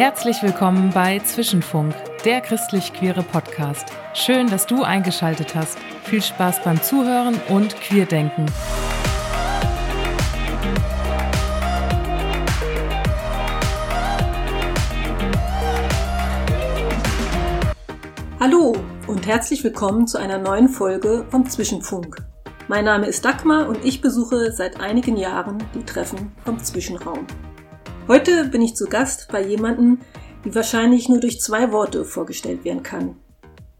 Herzlich willkommen bei Zwischenfunk, der christlich-queere Podcast. Schön, dass du eingeschaltet hast. Viel Spaß beim Zuhören und Queerdenken. Hallo und herzlich willkommen zu einer neuen Folge vom Zwischenfunk. Mein Name ist Dagmar und ich besuche seit einigen Jahren die Treffen vom Zwischenraum. Heute bin ich zu Gast bei jemandem, die wahrscheinlich nur durch zwei Worte vorgestellt werden kann.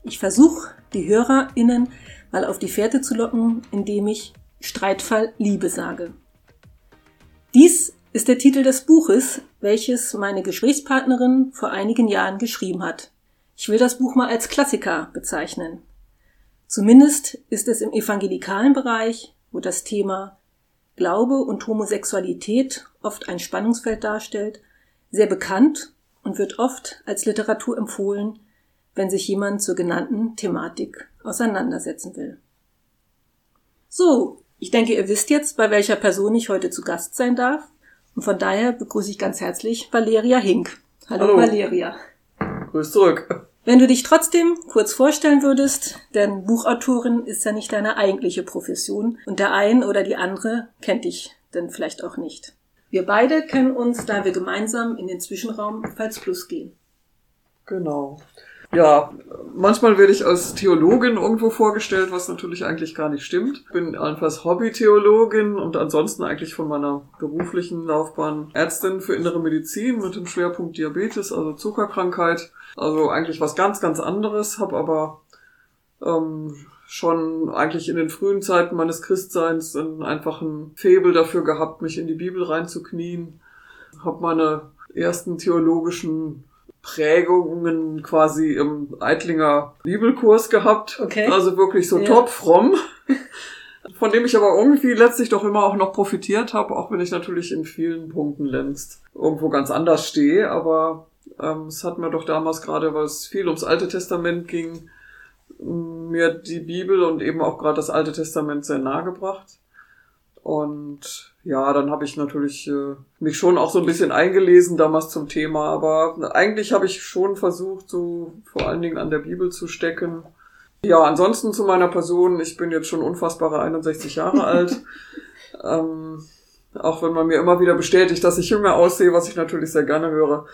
Ich versuche, die HörerInnen mal auf die Fährte zu locken, indem ich Streitfall Liebe sage. Dies ist der Titel des Buches, welches meine Gesprächspartnerin vor einigen Jahren geschrieben hat. Ich will das Buch mal als Klassiker bezeichnen. Zumindest ist es im evangelikalen Bereich, wo das Thema Glaube und Homosexualität oft ein Spannungsfeld darstellt, sehr bekannt und wird oft als Literatur empfohlen, wenn sich jemand zur genannten Thematik auseinandersetzen will. So, ich denke, ihr wisst jetzt, bei welcher Person ich heute zu Gast sein darf. Und von daher begrüße ich ganz herzlich Valeria Hink. Hallo, Hallo. Valeria. Grüß zurück. Wenn du dich trotzdem kurz vorstellen würdest, denn Buchautorin ist ja nicht deine eigentliche Profession und der ein oder die andere kennt dich denn vielleicht auch nicht. Wir beide kennen uns, da wir gemeinsam in den Zwischenraum Pfalz Plus gehen. Genau. Ja, manchmal werde ich als Theologin irgendwo vorgestellt, was natürlich eigentlich gar nicht stimmt. Ich bin einfach Hobby-Theologin und ansonsten eigentlich von meiner beruflichen Laufbahn Ärztin für innere Medizin mit dem Schwerpunkt Diabetes, also Zuckerkrankheit. Also eigentlich was ganz, ganz anderes, habe aber ähm, schon eigentlich in den frühen Zeiten meines Christseins einen einfachen Febel dafür gehabt, mich in die Bibel reinzuknien. Habe meine ersten theologischen Prägungen quasi im Eitlinger Bibelkurs gehabt. Okay. Also wirklich so ja. top fromm. Von dem ich aber irgendwie letztlich doch immer auch noch profitiert habe, auch wenn ich natürlich in vielen Punkten längst irgendwo ganz anders stehe. Aber ähm, es hat mir doch damals gerade, weil es viel ums Alte Testament ging, mir die Bibel und eben auch gerade das Alte Testament sehr nahe gebracht. Und ja, dann habe ich natürlich äh, mich schon auch so ein bisschen eingelesen damals zum Thema, aber eigentlich habe ich schon versucht, so vor allen Dingen an der Bibel zu stecken. Ja, ansonsten zu meiner Person, ich bin jetzt schon unfassbare 61 Jahre alt. Ähm, auch wenn man mir immer wieder bestätigt, dass ich jünger aussehe, was ich natürlich sehr gerne höre.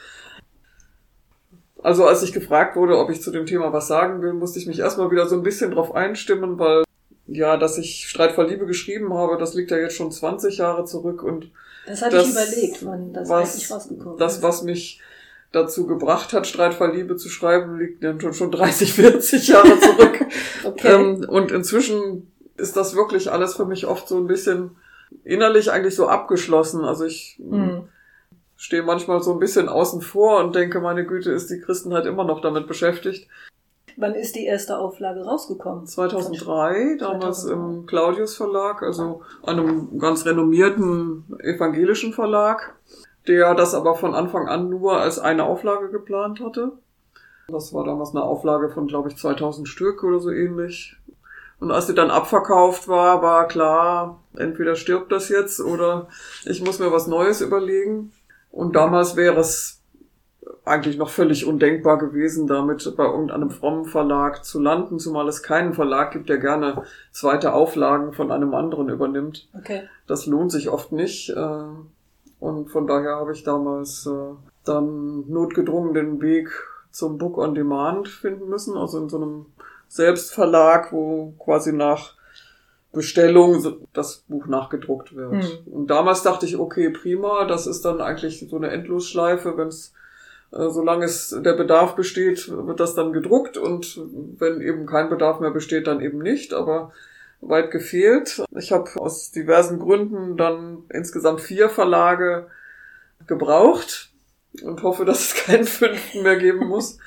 Also als ich gefragt wurde, ob ich zu dem Thema was sagen will, musste ich mich erstmal wieder so ein bisschen drauf einstimmen, weil ja, dass ich Streit vor Liebe geschrieben habe, das liegt ja jetzt schon 20 Jahre zurück und das hatte ich überlegt, wann das was, eigentlich rausgekommen Das, was mich dazu gebracht hat, Streit vor Liebe zu schreiben, liegt dann schon, schon 30, 40 Jahre zurück. okay. Ähm, und inzwischen ist das wirklich alles für mich oft so ein bisschen innerlich eigentlich so abgeschlossen. Also ich mhm. Stehe manchmal so ein bisschen außen vor und denke, meine Güte, ist die Christenheit immer noch damit beschäftigt. Wann ist die erste Auflage rausgekommen? 2003, damals 2003. im Claudius Verlag, also einem ganz renommierten evangelischen Verlag, der das aber von Anfang an nur als eine Auflage geplant hatte. Das war damals eine Auflage von, glaube ich, 2000 Stück oder so ähnlich. Und als sie dann abverkauft war, war klar, entweder stirbt das jetzt oder ich muss mir was Neues überlegen. Und damals wäre es eigentlich noch völlig undenkbar gewesen, damit bei irgendeinem frommen Verlag zu landen, zumal es keinen Verlag gibt, der gerne zweite Auflagen von einem anderen übernimmt. Okay. Das lohnt sich oft nicht. Äh, und von daher habe ich damals äh, dann notgedrungen den Weg zum Book on Demand finden müssen, also in so einem Selbstverlag, wo quasi nach Bestellung das Buch nachgedruckt wird. Hm. Und damals dachte ich, okay, prima, das ist dann eigentlich so eine Endlosschleife, wenn es äh, solange es der Bedarf besteht, wird das dann gedruckt und wenn eben kein Bedarf mehr besteht, dann eben nicht, aber weit gefehlt. Ich habe aus diversen Gründen dann insgesamt vier Verlage gebraucht und hoffe, dass es keinen fünften mehr geben muss.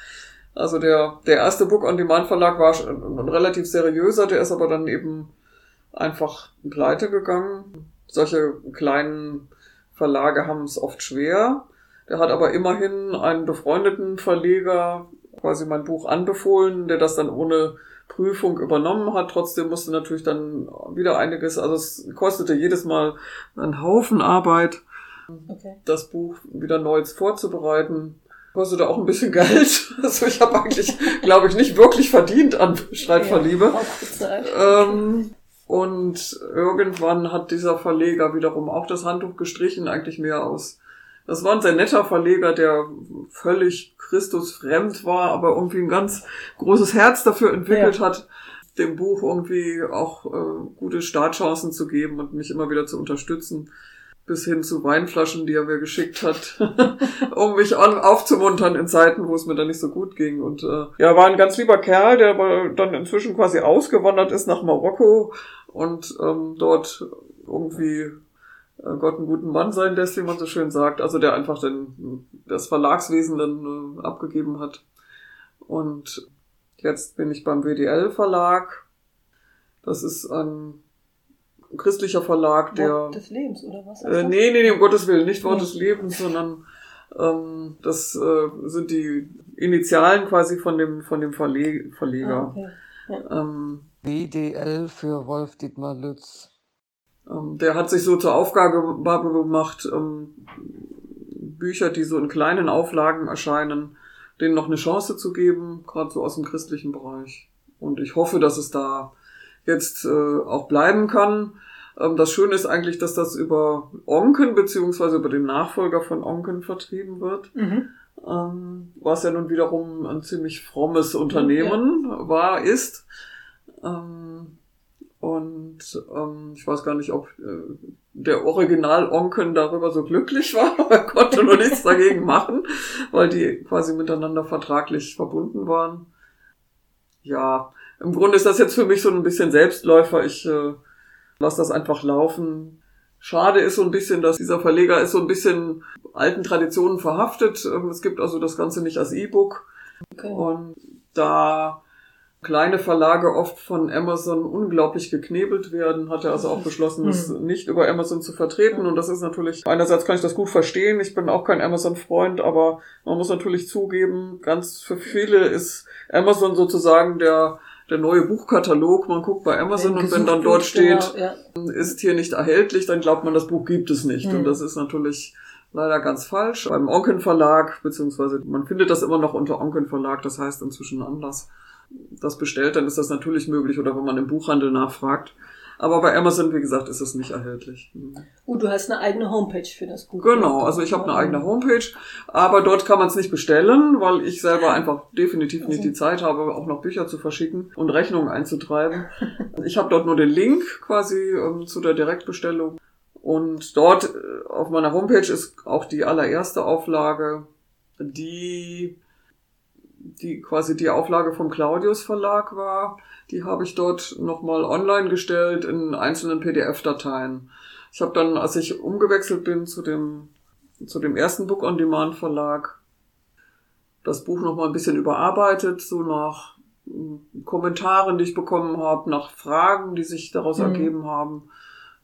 Also der, der erste Book on Demand Verlag war ein relativ seriöser, der ist aber dann eben einfach pleite gegangen. Solche kleinen Verlage haben es oft schwer. Der hat aber immerhin einen befreundeten Verleger quasi mein Buch anbefohlen, der das dann ohne Prüfung übernommen hat. Trotzdem musste natürlich dann wieder einiges, also es kostete jedes Mal einen Haufen Arbeit, okay. das Buch wieder neu vorzubereiten. Kostete auch ein bisschen Geld. Also ich habe eigentlich, glaube ich, nicht wirklich verdient an Streitverliebe. Ja, ähm, und irgendwann hat dieser Verleger wiederum auch das Handtuch gestrichen, eigentlich mehr aus. Das war ein sehr netter Verleger, der völlig Christusfremd war, aber irgendwie ein ganz großes Herz dafür entwickelt ja. hat, dem Buch irgendwie auch äh, gute Startchancen zu geben und mich immer wieder zu unterstützen bis hin zu Weinflaschen, die er mir geschickt hat, um mich aufzumuntern in Zeiten, wo es mir dann nicht so gut ging. Und äh, ja, war ein ganz lieber Kerl, der aber dann inzwischen quasi ausgewandert ist nach Marokko und ähm, dort irgendwie äh, Gott einen guten Mann sein lässt, wie man so schön sagt. Also der einfach den, das Verlagswesen dann äh, abgegeben hat. Und jetzt bin ich beim WDL Verlag. Das ist ein christlicher Verlag, der. Wort des Lebens, oder was? Äh, nee, nee, nee, um Gottes Willen, nicht Wort nee. des Lebens, sondern ähm, das äh, sind die Initialen quasi von dem, von dem Verle Verleger. Ah, okay. ja. ähm, WDL für Wolf Dietmar Lütz. Ähm, der hat sich so zur Aufgabe gemacht, ähm, Bücher, die so in kleinen Auflagen erscheinen, denen noch eine Chance zu geben, gerade so aus dem christlichen Bereich. Und ich hoffe, dass es da jetzt äh, auch bleiben kann. Ähm, das Schöne ist eigentlich, dass das über Onken beziehungsweise über den Nachfolger von Onken vertrieben wird. Mhm. Ähm, was ja nun wiederum ein ziemlich frommes Unternehmen ja. war, ist. Ähm, und ähm, ich weiß gar nicht, ob äh, der Original Onken darüber so glücklich war, aber er konnte nur nichts dagegen machen, weil die quasi miteinander vertraglich verbunden waren. Ja, im Grunde ist das jetzt für mich so ein bisschen Selbstläufer. Ich äh, lasse das einfach laufen. Schade ist so ein bisschen, dass dieser Verleger ist so ein bisschen alten Traditionen verhaftet. Ähm, es gibt also das Ganze nicht als E-Book. Okay. Und da kleine Verlage oft von Amazon unglaublich geknebelt werden, hat er also auch beschlossen, das hm. nicht über Amazon zu vertreten. Und das ist natürlich, einerseits kann ich das gut verstehen, ich bin auch kein Amazon-Freund, aber man muss natürlich zugeben, ganz für viele ist Amazon sozusagen der der neue Buchkatalog, man guckt bei Amazon und wenn dann dort steht, genau, ja. ist hier nicht erhältlich, dann glaubt man, das Buch gibt es nicht. Mhm. Und das ist natürlich leider ganz falsch. Beim Onken Verlag, beziehungsweise man findet das immer noch unter Onken Verlag, das heißt inzwischen anders. Das bestellt, dann ist das natürlich möglich oder wenn man im Buchhandel nachfragt. Aber bei Amazon, wie gesagt, ist es nicht erhältlich. Oh, du hast eine eigene Homepage für das Buch. Genau, also ich habe eine eigene Homepage, aber dort kann man es nicht bestellen, weil ich selber einfach definitiv nicht die Zeit habe, auch noch Bücher zu verschicken und Rechnungen einzutreiben. Ich habe dort nur den Link quasi ähm, zu der Direktbestellung. Und dort äh, auf meiner Homepage ist auch die allererste Auflage, die, die quasi die Auflage vom Claudius Verlag war die habe ich dort nochmal online gestellt in einzelnen PDF-Dateien. Ich habe dann, als ich umgewechselt bin zu dem, zu dem ersten Book on Demand Verlag, das Buch nochmal ein bisschen überarbeitet, so nach hm, Kommentaren, die ich bekommen habe, nach Fragen, die sich daraus mhm. ergeben haben,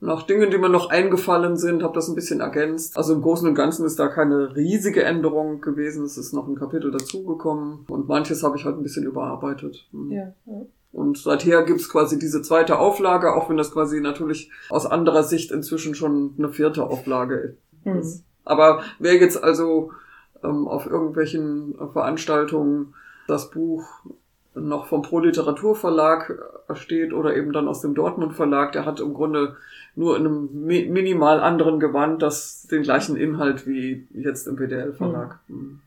nach Dingen, die mir noch eingefallen sind, habe das ein bisschen ergänzt. Also im Großen und Ganzen ist da keine riesige Änderung gewesen. Es ist noch ein Kapitel dazugekommen und manches habe ich halt ein bisschen überarbeitet. Hm. Ja, ja. Und seither gibt's quasi diese zweite Auflage, auch wenn das quasi natürlich aus anderer Sicht inzwischen schon eine vierte Auflage mhm. ist. Aber wer jetzt also ähm, auf irgendwelchen Veranstaltungen das Buch noch vom Pro-Literatur-Verlag steht oder eben dann aus dem Dortmund-Verlag, der hat im Grunde nur in einem mi minimal anderen Gewand das den gleichen Inhalt wie jetzt im PDL-Verlag. Mhm.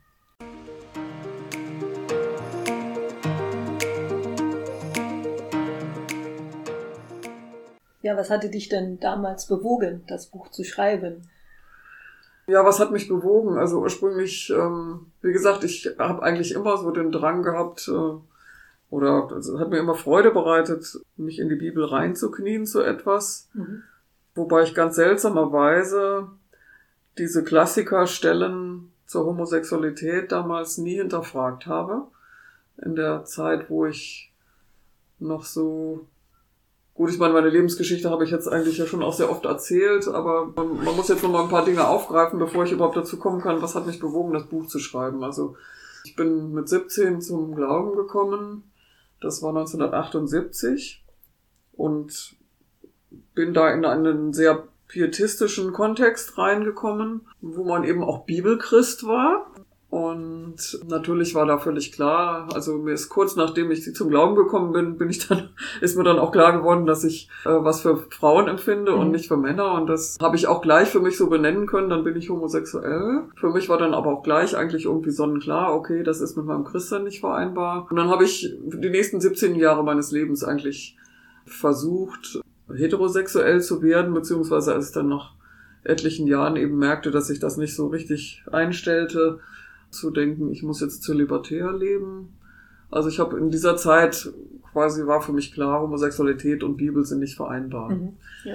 Ja, was hatte dich denn damals bewogen, das Buch zu schreiben? Ja, was hat mich bewogen? Also ursprünglich, ähm, wie gesagt, ich habe eigentlich immer so den Drang gehabt, äh, oder also hat mir immer Freude bereitet, mich in die Bibel reinzuknien zu etwas. Mhm. Wobei ich ganz seltsamerweise diese Klassikerstellen zur Homosexualität damals nie hinterfragt habe. In der Zeit, wo ich noch so Gut, ich meine, meine Lebensgeschichte habe ich jetzt eigentlich ja schon auch sehr oft erzählt, aber man, man muss jetzt noch mal ein paar Dinge aufgreifen, bevor ich überhaupt dazu kommen kann, was hat mich bewogen, das Buch zu schreiben. Also ich bin mit 17 zum Glauben gekommen, Das war 1978 und bin da in einen sehr pietistischen Kontext reingekommen, wo man eben auch Bibelchrist war. Und natürlich war da völlig klar, also mir ist kurz nachdem ich zum Glauben gekommen bin, bin ich dann, ist mir dann auch klar geworden, dass ich äh, was für Frauen empfinde mhm. und nicht für Männer. Und das habe ich auch gleich für mich so benennen können, dann bin ich homosexuell. Für mich war dann aber auch gleich eigentlich irgendwie sonnenklar, okay, das ist mit meinem Christsein nicht vereinbar. Und dann habe ich die nächsten 17 Jahre meines Lebens eigentlich versucht, heterosexuell zu werden, beziehungsweise als ich dann nach etlichen Jahren eben merkte, dass sich das nicht so richtig einstellte, zu denken, ich muss jetzt zölibatär leben. Also ich habe in dieser Zeit quasi war für mich klar, Homosexualität und Bibel sind nicht vereinbar. Mhm, ja.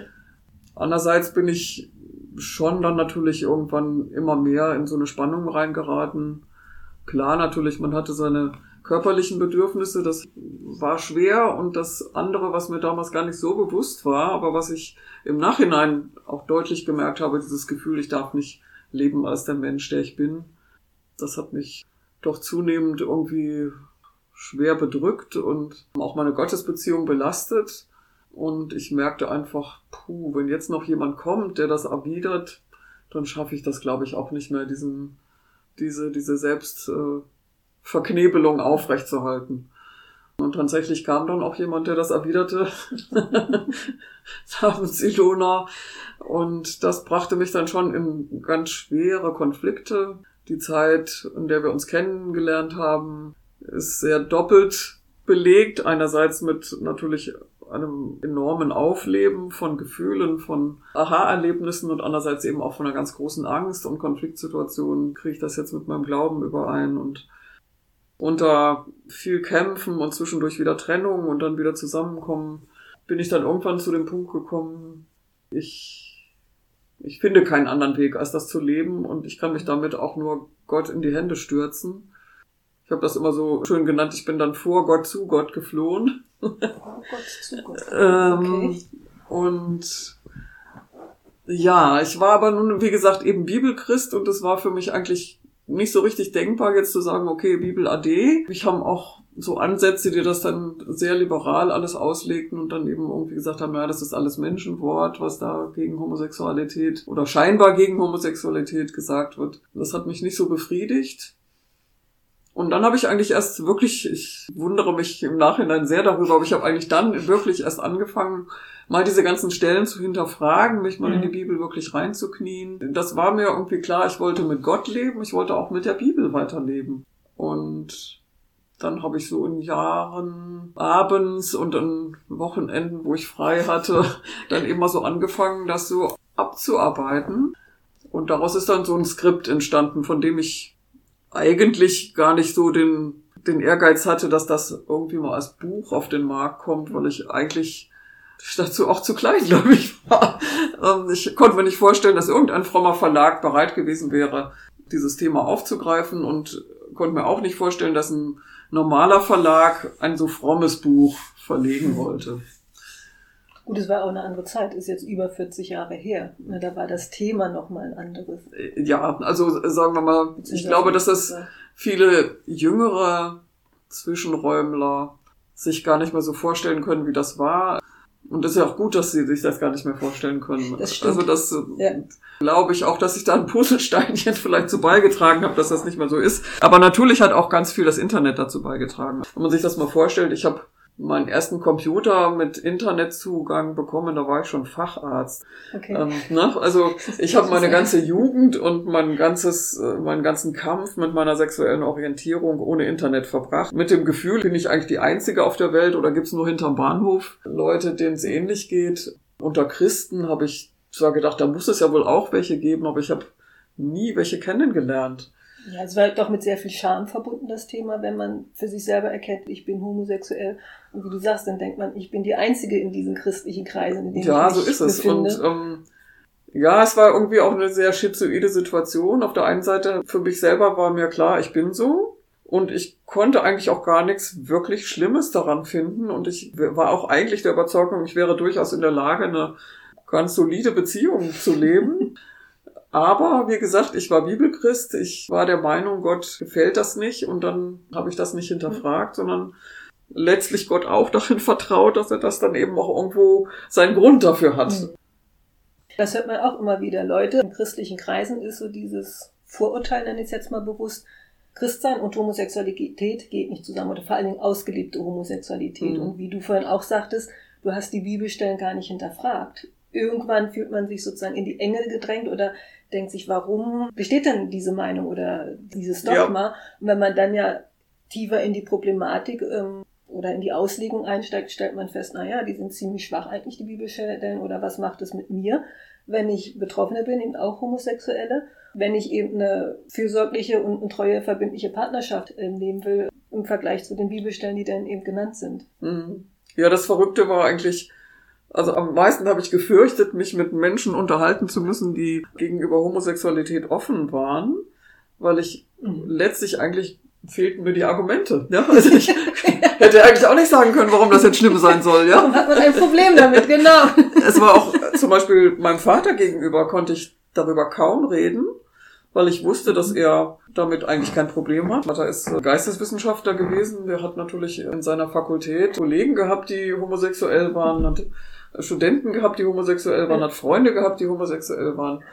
Andererseits bin ich schon dann natürlich irgendwann immer mehr in so eine Spannung reingeraten. Klar, natürlich, man hatte seine körperlichen Bedürfnisse, das war schwer und das andere, was mir damals gar nicht so bewusst war, aber was ich im Nachhinein auch deutlich gemerkt habe, dieses Gefühl, ich darf nicht leben als der Mensch, der ich bin, das hat mich doch zunehmend irgendwie schwer bedrückt und auch meine Gottesbeziehung belastet. Und ich merkte einfach, puh, wenn jetzt noch jemand kommt, der das erwidert, dann schaffe ich das, glaube ich, auch nicht mehr, diesen, diese, diese Selbstverknebelung äh, aufrechtzuerhalten. Und tatsächlich kam dann auch jemand, der das erwiderte, namens Ilona. Und das brachte mich dann schon in ganz schwere Konflikte. Die Zeit, in der wir uns kennengelernt haben, ist sehr doppelt belegt. Einerseits mit natürlich einem enormen Aufleben von Gefühlen, von Aha-Erlebnissen und andererseits eben auch von einer ganz großen Angst und Konfliktsituationen. Kriege ich das jetzt mit meinem Glauben überein und unter viel Kämpfen und zwischendurch wieder Trennung und dann wieder zusammenkommen, bin ich dann irgendwann zu dem Punkt gekommen, ich, ich finde keinen anderen Weg, als das zu leben und ich kann mich damit auch nur Gott in die Hände stürzen. Ich habe das immer so schön genannt, ich bin dann vor Gott zu Gott geflohen. Vor Gott zu Gott. ähm, okay. Und ja, ich war aber nun, wie gesagt, eben Bibelchrist und es war für mich eigentlich nicht so richtig denkbar, jetzt zu sagen, okay, Bibel AD. Ich habe auch so Ansätze, die das dann sehr liberal alles auslegten und dann eben irgendwie gesagt haben, ja, das ist alles Menschenwort, was da gegen Homosexualität oder scheinbar gegen Homosexualität gesagt wird. Das hat mich nicht so befriedigt. Und dann habe ich eigentlich erst wirklich, ich wundere mich im Nachhinein sehr darüber, aber ich habe eigentlich dann wirklich erst angefangen, mal diese ganzen Stellen zu hinterfragen, mich mal mhm. in die Bibel wirklich reinzuknien. Das war mir irgendwie klar, ich wollte mit Gott leben, ich wollte auch mit der Bibel weiterleben. Und dann habe ich so in Jahren abends und an Wochenenden, wo ich frei hatte, dann immer so angefangen, das so abzuarbeiten. Und daraus ist dann so ein Skript entstanden, von dem ich eigentlich gar nicht so den, den Ehrgeiz hatte, dass das irgendwie mal als Buch auf den Markt kommt, weil ich eigentlich dazu auch zu klein, glaube ich, war. Ähm, ich konnte mir nicht vorstellen, dass irgendein frommer Verlag bereit gewesen wäre, dieses Thema aufzugreifen und konnte mir auch nicht vorstellen, dass ein normaler Verlag ein so frommes Buch verlegen wollte. Gut, es war auch eine andere Zeit, ist jetzt über 40 Jahre her. Ne, da war das Thema nochmal ein anderes. Ja, also sagen wir mal, ich glaube, dass das viele jüngere Zwischenräumler sich gar nicht mehr so vorstellen können, wie das war. Und das ist ja auch gut, dass sie sich das gar nicht mehr vorstellen können. Das stimmt. Also das ja. glaube ich auch, dass ich da ein Puzzlesteinchen vielleicht zu beigetragen habe, dass das nicht mehr so ist. Aber natürlich hat auch ganz viel das Internet dazu beigetragen. Wenn man sich das mal vorstellt, ich habe meinen ersten Computer mit Internetzugang bekommen, da war ich schon Facharzt. Okay. Ähm, ne? Also ich habe meine ganze Jugend und mein ganzes, äh, meinen ganzen Kampf mit meiner sexuellen Orientierung ohne Internet verbracht. Mit dem Gefühl, bin ich eigentlich die Einzige auf der Welt oder gibt's nur hinterm Bahnhof Leute, denen es ähnlich geht. Unter Christen habe ich zwar gedacht, da muss es ja wohl auch welche geben, aber ich habe nie welche kennengelernt. Ja, es war doch mit sehr viel Scham verbunden, das Thema, wenn man für sich selber erkennt, ich bin homosexuell. Und wie du sagst, dann denkt man, ich bin die Einzige in diesen christlichen Kreisen, in denen ja, ich mich so ist es. Und ähm, ja, es war irgendwie auch eine sehr schizoide Situation. Auf der einen Seite, für mich selber war mir klar, ich bin so. Und ich konnte eigentlich auch gar nichts wirklich Schlimmes daran finden. Und ich war auch eigentlich der Überzeugung, ich wäre durchaus in der Lage, eine ganz solide Beziehung zu leben. Aber wie gesagt, ich war Bibelchrist. Ich war der Meinung, Gott gefällt das nicht. Und dann habe ich das nicht hinterfragt, sondern letztlich Gott auch darin vertraut, dass er das dann eben auch irgendwo seinen Grund dafür hat. Mhm. Das hört man auch immer wieder. Leute, in christlichen Kreisen ist so dieses Vorurteil, nenne ich es jetzt mal bewusst, Christsein und Homosexualität geht nicht zusammen oder vor allen Dingen ausgelebte Homosexualität. Mhm. Und wie du vorhin auch sagtest, du hast die Bibelstellen gar nicht hinterfragt. Irgendwann fühlt man sich sozusagen in die Enge gedrängt oder denkt sich, warum besteht denn diese Meinung oder dieses Dogma? Ja. Und wenn man dann ja tiefer in die Problematik ähm, oder in die Auslegung einsteigt, stellt man fest, naja, die sind ziemlich schwach eigentlich, die Bibelstellen, oder was macht es mit mir, wenn ich Betroffene bin, eben auch Homosexuelle, wenn ich eben eine fürsorgliche und eine treue, verbindliche Partnerschaft äh, nehmen will, im Vergleich zu den Bibelstellen, die dann eben genannt sind. Mhm. Ja, das Verrückte war eigentlich, also am meisten habe ich gefürchtet, mich mit Menschen unterhalten zu müssen, die gegenüber Homosexualität offen waren, weil ich mhm. letztlich eigentlich fehlten mir die Argumente. Ja? Also ich hätte eigentlich auch nicht sagen können, warum das jetzt schlimm sein soll. Ja? Hat man ein Problem damit, genau. Es war auch zum Beispiel meinem Vater gegenüber konnte ich darüber kaum reden, weil ich wusste, dass er damit eigentlich kein Problem hat. Vater ist Geisteswissenschaftler gewesen. Der hat natürlich in seiner Fakultät Kollegen gehabt, die homosexuell waren, hat Studenten gehabt, die homosexuell waren, hat Freunde gehabt, die homosexuell waren.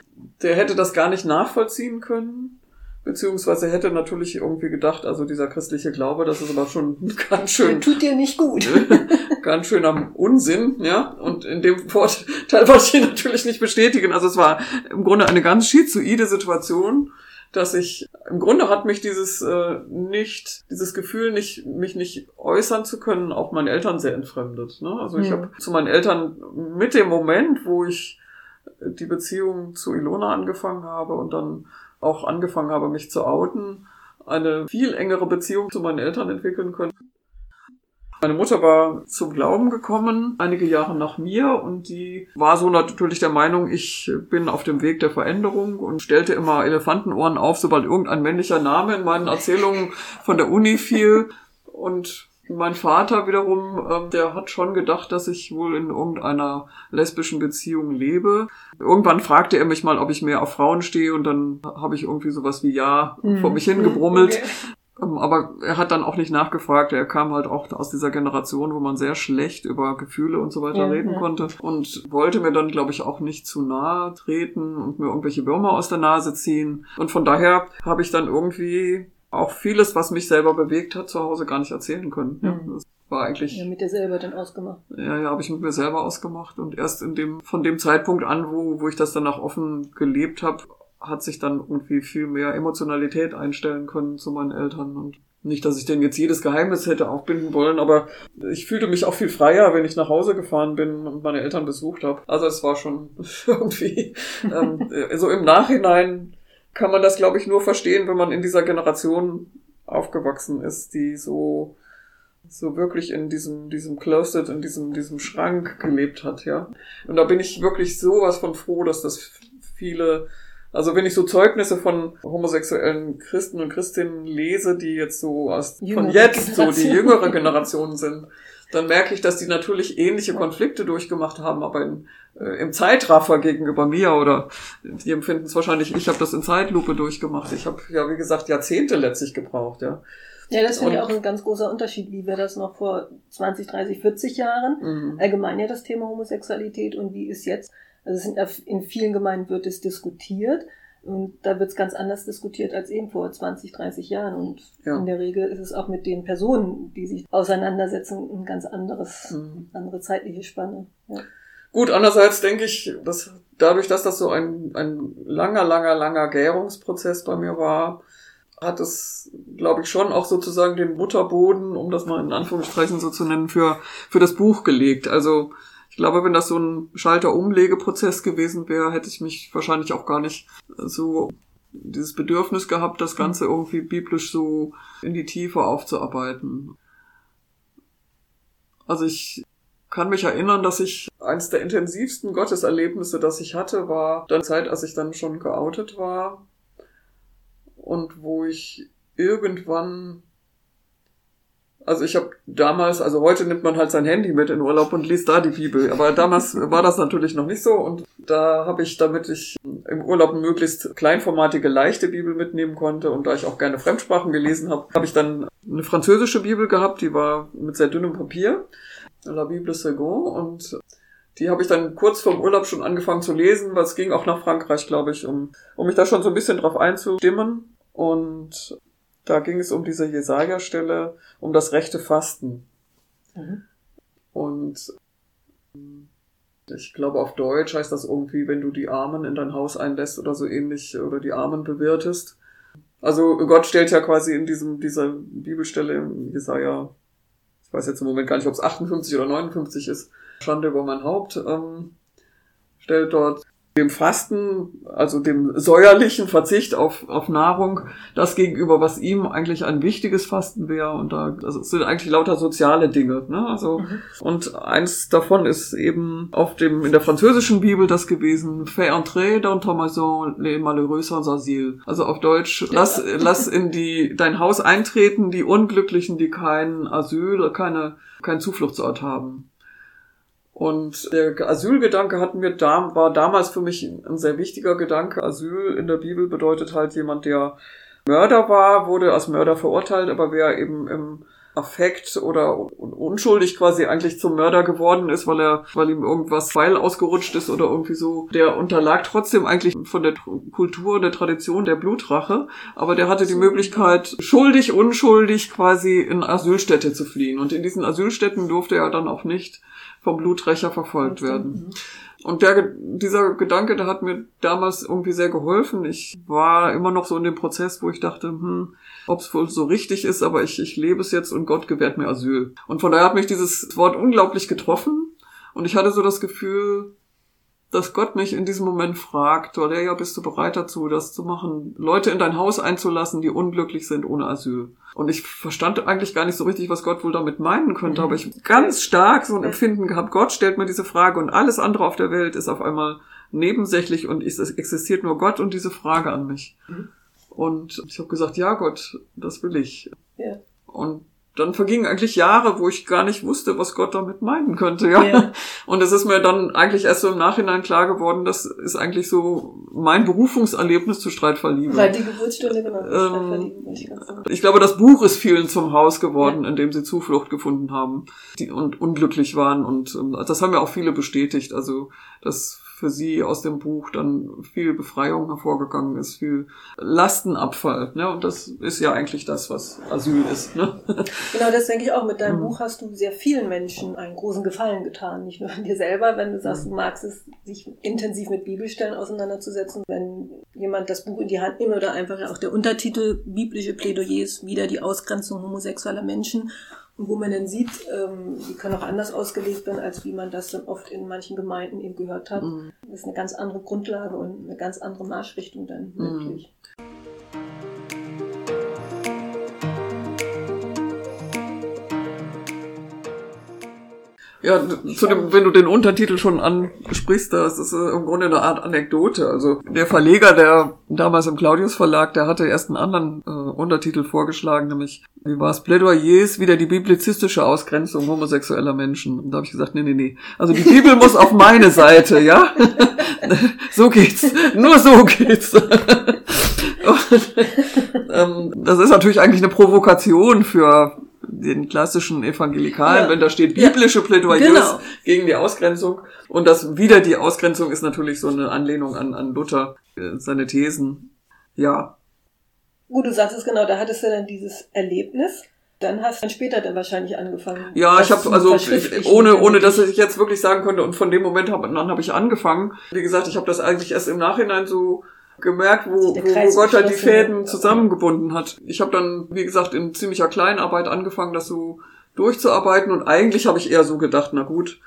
Der hätte das gar nicht nachvollziehen können Beziehungsweise hätte natürlich irgendwie gedacht, also dieser christliche Glaube, das ist aber schon ganz schön. Der tut dir nicht gut. ganz schön am Unsinn, ja. Und in dem Vorteil wollte ich ihn natürlich nicht bestätigen. Also es war im Grunde eine ganz schizoide Situation, dass ich, im Grunde hat mich dieses äh, nicht, dieses Gefühl, nicht, mich nicht äußern zu können, auch meinen Eltern sehr entfremdet. Ne? Also ich mhm. habe zu meinen Eltern mit dem Moment, wo ich die Beziehung zu Ilona angefangen habe und dann auch angefangen habe, mich zu outen, eine viel engere Beziehung zu meinen Eltern entwickeln können. Meine Mutter war zum Glauben gekommen, einige Jahre nach mir, und die war so natürlich der Meinung, ich bin auf dem Weg der Veränderung und stellte immer Elefantenohren auf, sobald irgendein männlicher Name in meinen Erzählungen von der Uni fiel. Und mein Vater wiederum, ähm, der hat schon gedacht, dass ich wohl in irgendeiner lesbischen Beziehung lebe. Irgendwann fragte er mich mal, ob ich mehr auf Frauen stehe und dann habe ich irgendwie sowas wie Ja mhm. vor mich hingebrummelt. Okay. Ähm, aber er hat dann auch nicht nachgefragt. Er kam halt auch aus dieser Generation, wo man sehr schlecht über Gefühle und so weiter ja, reden ja. konnte und wollte mir dann, glaube ich, auch nicht zu nahe treten und mir irgendwelche Würmer aus der Nase ziehen. Und von daher habe ich dann irgendwie auch vieles, was mich selber bewegt hat, zu Hause gar nicht erzählen können. Ja, mhm. das war eigentlich. Ja, mit dir selber dann ausgemacht. Ja, ja, habe ich mit mir selber ausgemacht. Und erst in dem, von dem Zeitpunkt an, wo, wo ich das dann nach offen gelebt habe, hat sich dann irgendwie viel mehr Emotionalität einstellen können zu meinen Eltern und nicht, dass ich denen jetzt jedes Geheimnis hätte aufbinden wollen, aber ich fühlte mich auch viel freier, wenn ich nach Hause gefahren bin und meine Eltern besucht habe. Also es war schon irgendwie ähm, so im Nachhinein kann man das, glaube ich, nur verstehen, wenn man in dieser Generation aufgewachsen ist, die so so wirklich in diesem diesem Closet, in diesem diesem Schrank gelebt hat, ja. Und da bin ich wirklich sowas von froh, dass das viele also wenn ich so Zeugnisse von homosexuellen Christen und Christinnen lese, die jetzt so aus Jüngere von jetzt Generation. so die jüngere Generation sind, dann merke ich, dass die natürlich ähnliche Konflikte durchgemacht haben, aber in, äh, im Zeitraffer gegenüber mir oder die empfinden es wahrscheinlich, ich habe das in Zeitlupe durchgemacht. Ich habe ja, wie gesagt, Jahrzehnte letztlich gebraucht, ja. Ja, das finde ich auch ein ganz großer Unterschied, wie wir das noch vor 20, 30, 40 Jahren, mhm. allgemein ja das Thema Homosexualität und wie ist jetzt. Also in vielen Gemeinden wird es diskutiert, und da wird es ganz anders diskutiert als eben vor 20, 30 Jahren. Und ja. in der Regel ist es auch mit den Personen, die sich auseinandersetzen, ein ganz anderes, mhm. andere zeitliche Spanne. Ja. Gut, andererseits denke ich, dass dadurch, dass das so ein, ein langer, langer, langer Gärungsprozess bei mir war, hat es, glaube ich, schon auch sozusagen den Mutterboden, um das mal in Anführungsstrichen so zu nennen, für, für das Buch gelegt. Also ich glaube, wenn das so ein Schalter-Umlegeprozess gewesen wäre, hätte ich mich wahrscheinlich auch gar nicht so dieses Bedürfnis gehabt, das Ganze irgendwie biblisch so in die Tiefe aufzuarbeiten. Also ich kann mich erinnern, dass ich eines der intensivsten Gotteserlebnisse, das ich hatte, war dann Zeit, als ich dann schon geoutet war und wo ich irgendwann Also ich habe damals, also heute nimmt man halt sein Handy mit in Urlaub und liest da die Bibel. Aber damals war das natürlich noch nicht so und da habe ich, damit ich im Urlaub möglichst kleinformatige, leichte Bibel mitnehmen konnte und da ich auch gerne Fremdsprachen gelesen habe, habe ich dann eine französische Bibel gehabt, die war mit sehr dünnem Papier, La Bible Second und die habe ich dann kurz vorm Urlaub schon angefangen zu lesen, weil es ging auch nach Frankreich, glaube ich, um, um mich da schon so ein bisschen drauf einzustimmen. Und da ging es um diese Jesaja-Stelle, um das rechte Fasten. Mhm. Und ich glaube, auf Deutsch heißt das irgendwie, wenn du die Armen in dein Haus einlässt oder so ähnlich oder die Armen bewirtest. Also Gott stellt ja quasi in diesem, dieser Bibelstelle im Jesaja, ich weiß jetzt im Moment gar nicht, ob es 58 oder 59 ist, Schande über mein Haupt, ähm, stellt dort dem Fasten, also dem säuerlichen Verzicht auf, auf Nahrung, das gegenüber, was ihm eigentlich ein wichtiges Fasten wäre. Und da das sind eigentlich lauter soziale Dinge. Ne? Also, mhm. Und eins davon ist eben auf dem, in der französischen Bibel das gewesen, Fais entrer dans ta maison les malheureux sans asile. Also auf Deutsch, lass, lass in die, dein Haus eintreten, die Unglücklichen, die kein Asyl, keine, keinen Zufluchtsort haben. Und der Asylgedanke hatten wir da, war damals für mich ein sehr wichtiger Gedanke. Asyl in der Bibel bedeutet halt jemand, der Mörder war, wurde als Mörder verurteilt, aber wer eben im Affekt oder unschuldig quasi eigentlich zum Mörder geworden ist, weil er, weil ihm irgendwas Pfeil ausgerutscht ist oder irgendwie so, der unterlag trotzdem eigentlich von der Kultur, der Tradition der Blutrache, aber der hatte die Möglichkeit, schuldig, unschuldig quasi in Asylstätte zu fliehen. Und in diesen Asylstätten durfte er dann auch nicht vom Blutrecher verfolgt werden. Mhm. Und der, dieser Gedanke, der hat mir damals irgendwie sehr geholfen. Ich war immer noch so in dem Prozess, wo ich dachte, hm, ob es wohl so richtig ist, aber ich, ich lebe es jetzt und Gott gewährt mir Asyl. Und von daher hat mich dieses Wort unglaublich getroffen. Und ich hatte so das Gefühl, dass Gott mich in diesem Moment fragt, oder ja, bist du bereit dazu, das zu machen, Leute in dein Haus einzulassen, die unglücklich sind ohne Asyl. Und ich verstand eigentlich gar nicht so richtig, was Gott wohl damit meinen könnte, mhm. aber ich ganz stark so ein Empfinden gehabt, Gott stellt mir diese Frage und alles andere auf der Welt ist auf einmal nebensächlich und es existiert nur Gott und diese Frage an mich. Mhm. Und ich habe gesagt, ja Gott, das will ich. Ja. Und dann vergingen eigentlich Jahre, wo ich gar nicht wusste, was Gott damit meinen könnte, ja. ja. Und es ist mir dann eigentlich erst so im Nachhinein klar geworden, das ist eigentlich so mein Berufungserlebnis zu Streitverlieben. Weil die Geburtsstunde genau. Ähm, ich, ich glaube, das Buch ist vielen zum Haus geworden, ja. in dem sie Zuflucht gefunden haben, die und unglücklich waren und ähm, das haben ja auch viele bestätigt. Also das für sie aus dem Buch dann viel Befreiung hervorgegangen ist, viel Lastenabfall. Ne? Und das ist ja eigentlich das, was Asyl ist. Ne? Genau, das denke ich auch. Mit deinem mhm. Buch hast du sehr vielen Menschen einen großen Gefallen getan. Nicht nur dir selber, wenn du sagst, du magst es, sich intensiv mit Bibelstellen auseinanderzusetzen. Wenn jemand das Buch in die Hand nimmt oder einfach auch der Untertitel Biblische Plädoyers, wieder die Ausgrenzung homosexueller Menschen wo man dann sieht, ähm, die können auch anders ausgelegt werden, als wie man das dann oft in manchen Gemeinden eben gehört hat. Mhm. Das ist eine ganz andere Grundlage und eine ganz andere Marschrichtung dann mhm. möglich. Ja, zu dem, wenn du den Untertitel schon ansprichst, das ist im Grunde eine Art Anekdote. Also der Verleger, der damals im Claudius Verlag, der hatte erst einen anderen äh, Untertitel vorgeschlagen, nämlich, wie war es, Plädoyers, wieder die biblizistische Ausgrenzung homosexueller Menschen. Und da habe ich gesagt, nee, nee, nee. Also die Bibel muss auf meine Seite, ja? so geht's. Nur so geht's. Und, ähm, das ist natürlich eigentlich eine Provokation für den klassischen Evangelikalen, ja. wenn da steht biblische Plädoyers genau. gegen die Ausgrenzung. Und das wieder die Ausgrenzung ist natürlich so eine Anlehnung an, an Luther, äh, seine Thesen. Ja. Gut, du sagst es genau, da hattest du dann dieses Erlebnis. Dann hast du dann später dann wahrscheinlich angefangen. Ja, ich habe also ohne ohne dass ich jetzt wirklich sagen konnte und von dem Moment hab, dann habe ich angefangen. Wie gesagt, ich habe das eigentlich erst im Nachhinein so gemerkt, wo, wo, wo Gott halt die Fäden zusammengebunden hat. Ich habe dann, wie gesagt, in ziemlicher Kleinarbeit angefangen, das so durchzuarbeiten und eigentlich habe ich eher so gedacht, na gut,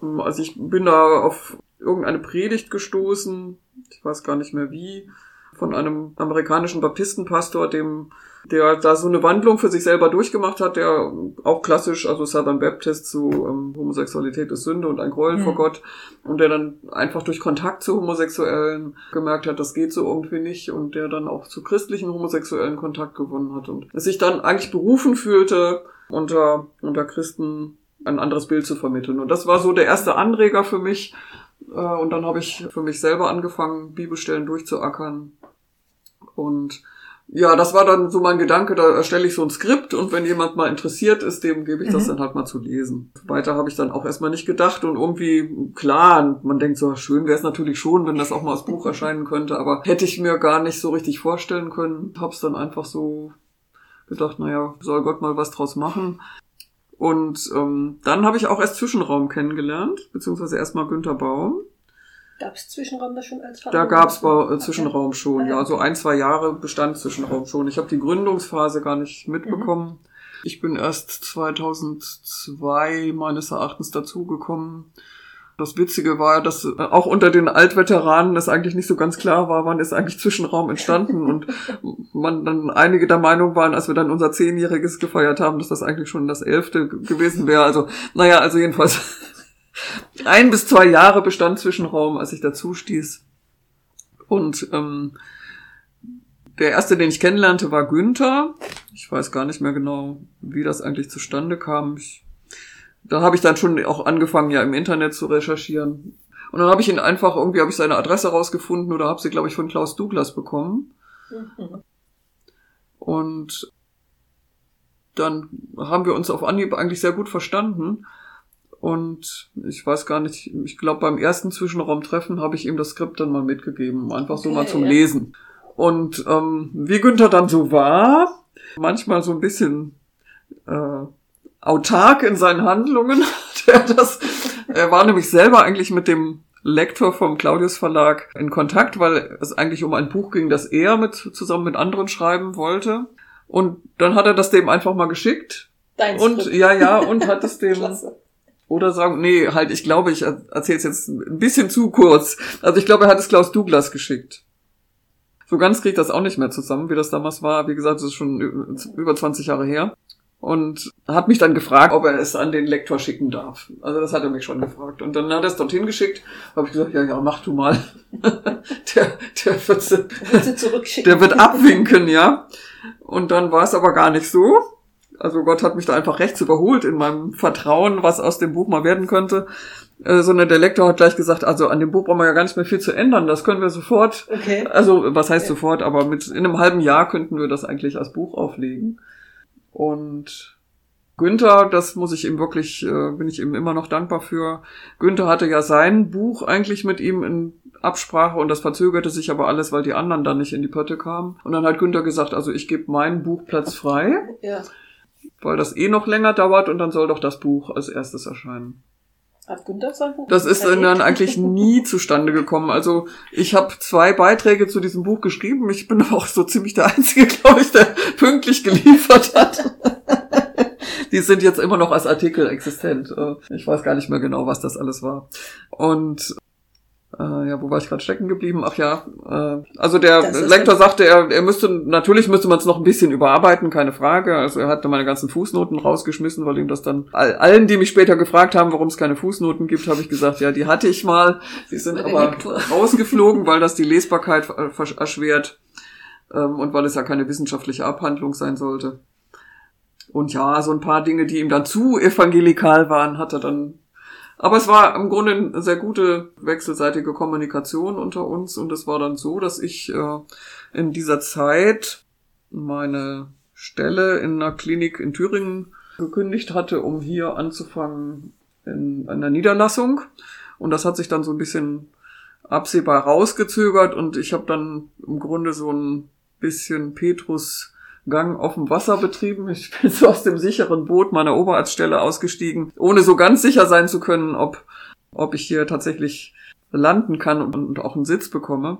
hm, also ich bin da auf irgendeine Predigt gestoßen, ich weiß gar nicht mehr wie, von einem amerikanischen Baptistenpastor, dem der da so eine Wandlung für sich selber durchgemacht hat, der auch klassisch, also Southern Baptist zu ähm, Homosexualität ist Sünde und ein Gräuel mhm. vor Gott und der dann einfach durch Kontakt zu Homosexuellen gemerkt hat, das geht so irgendwie nicht und der dann auch zu christlichen Homosexuellen Kontakt gewonnen hat und sich dann eigentlich berufen fühlte, unter, unter Christen ein anderes Bild zu vermitteln. Und das war so der erste Anreger für mich. Äh, und dann habe ich für mich selber angefangen, Bibelstellen durchzuackern und ja, das war dann so mein Gedanke, da erstelle ich so ein Skript und wenn jemand mal interessiert ist, dem gebe ich das mhm. dann halt mal zu lesen. Weiter habe ich dann auch erstmal nicht gedacht und irgendwie, klar, man denkt so, schön wäre es natürlich schon, wenn das auch mal als Buch erscheinen könnte, aber hätte ich mir gar nicht so richtig vorstellen können. Hab's dann einfach so gedacht, naja, soll Gott mal was draus machen. Und ähm, dann habe ich auch erst Zwischenraum kennengelernt, beziehungsweise erstmal Günter Baum. Gab es Zwischenraum da schon als Da gab es äh, Zwischenraum schon, ah, ja. So ein, zwei Jahre bestand Zwischenraum schon. Ich habe die Gründungsphase gar nicht mitbekommen. Mhm. Ich bin erst 2002 meines Erachtens dazugekommen. Das Witzige war, dass äh, auch unter den Altveteranen es eigentlich nicht so ganz klar war, wann ist eigentlich Zwischenraum entstanden und man dann einige der Meinung waren, als wir dann unser Zehnjähriges gefeiert haben, dass das eigentlich schon das Elfte gewesen wäre. Also, naja, also jedenfalls ein bis zwei Jahre bestand Zwischenraum, als ich dazu stieß. Und ähm, der erste, den ich kennenlernte, war Günther. Ich weiß gar nicht mehr genau, wie das eigentlich zustande kam. Ich, da habe ich dann schon auch angefangen, ja im Internet zu recherchieren. Und dann habe ich ihn einfach, irgendwie habe ich seine Adresse rausgefunden oder habe sie, glaube ich, von Klaus Douglas bekommen. Mhm. Und dann haben wir uns auf Anhieb eigentlich sehr gut verstanden. Und ich weiß gar nicht, ich glaube beim ersten Zwischenraumtreffen habe ich ihm das Skript dann mal mitgegeben, einfach okay, so mal zum ja. Lesen. Und ähm, wie Günther dann so war, manchmal so ein bisschen äh, autark in seinen Handlungen. Der das, er war nämlich selber eigentlich mit dem Lektor vom Claudius Verlag in Kontakt, weil es eigentlich um ein Buch ging, das er mit zusammen mit anderen schreiben wollte. Und dann hat er das dem einfach mal geschickt. Dein und Skript. ja, ja, und hat es dem oder sagen, nee, halt, ich glaube, ich erzähle es jetzt ein bisschen zu kurz. Also ich glaube, er hat es Klaus Douglas geschickt. So ganz kriegt das auch nicht mehr zusammen, wie das damals war. Wie gesagt, das ist schon über 20 Jahre her. Und hat mich dann gefragt, ob er es an den Lektor schicken darf. Also das hat er mich schon gefragt. Und dann hat er es dorthin geschickt. Habe ich gesagt, ja, ja, mach du mal. der, der, wird, der wird abwinken, ja. Und dann war es aber gar nicht so. Also Gott hat mich da einfach rechts überholt in meinem Vertrauen, was aus dem Buch mal werden könnte. Äh, sondern der Lektor hat gleich gesagt, also an dem Buch brauchen wir ja gar nicht mehr viel zu ändern, das können wir sofort. Okay. Also was heißt okay. sofort, aber mit in einem halben Jahr könnten wir das eigentlich als Buch auflegen. Und Günther, das muss ich ihm wirklich, äh, bin ich ihm immer noch dankbar für. Günther hatte ja sein Buch eigentlich mit ihm in Absprache und das verzögerte sich aber alles, weil die anderen dann nicht in die Pötte kamen. Und dann hat Günther gesagt, also ich gebe meinen Buchplatz frei. Ja weil das eh noch länger dauert und dann soll doch das Buch als erstes erscheinen. Hat Günther sein Buch? Das ist dann eigentlich nie zustande gekommen. Also ich habe zwei Beiträge zu diesem Buch geschrieben. Ich bin auch so ziemlich der Einzige, glaube ich, der pünktlich geliefert hat. Die sind jetzt immer noch als Artikel existent. Ich weiß gar nicht mehr genau, was das alles war. Und äh, ja, wo war ich gerade stecken geblieben? Ach ja, äh, also der Lektor sagte, er, er müsste, natürlich müsste man es noch ein bisschen überarbeiten, keine Frage. Also er hatte meine ganzen Fußnoten rausgeschmissen, weil ihm das dann, all, allen, die mich später gefragt haben, warum es keine Fußnoten gibt, habe ich gesagt, ja, die hatte ich mal. Die sind aber rausgeflogen, weil das die Lesbarkeit erschwert ähm, und weil es ja keine wissenschaftliche Abhandlung sein sollte. Und ja, so ein paar Dinge, die ihm dann zu evangelikal waren, hat er dann aber es war im Grunde eine sehr gute wechselseitige Kommunikation unter uns und es war dann so, dass ich äh, in dieser Zeit meine Stelle in einer Klinik in Thüringen gekündigt hatte, um hier anzufangen in einer Niederlassung. Und das hat sich dann so ein bisschen absehbar rausgezögert und ich habe dann im Grunde so ein bisschen Petrus Gang auf dem Wasser betrieben. Ich bin so aus dem sicheren Boot meiner Oberarztstelle ausgestiegen, ohne so ganz sicher sein zu können, ob, ob ich hier tatsächlich landen kann und, und auch einen Sitz bekomme.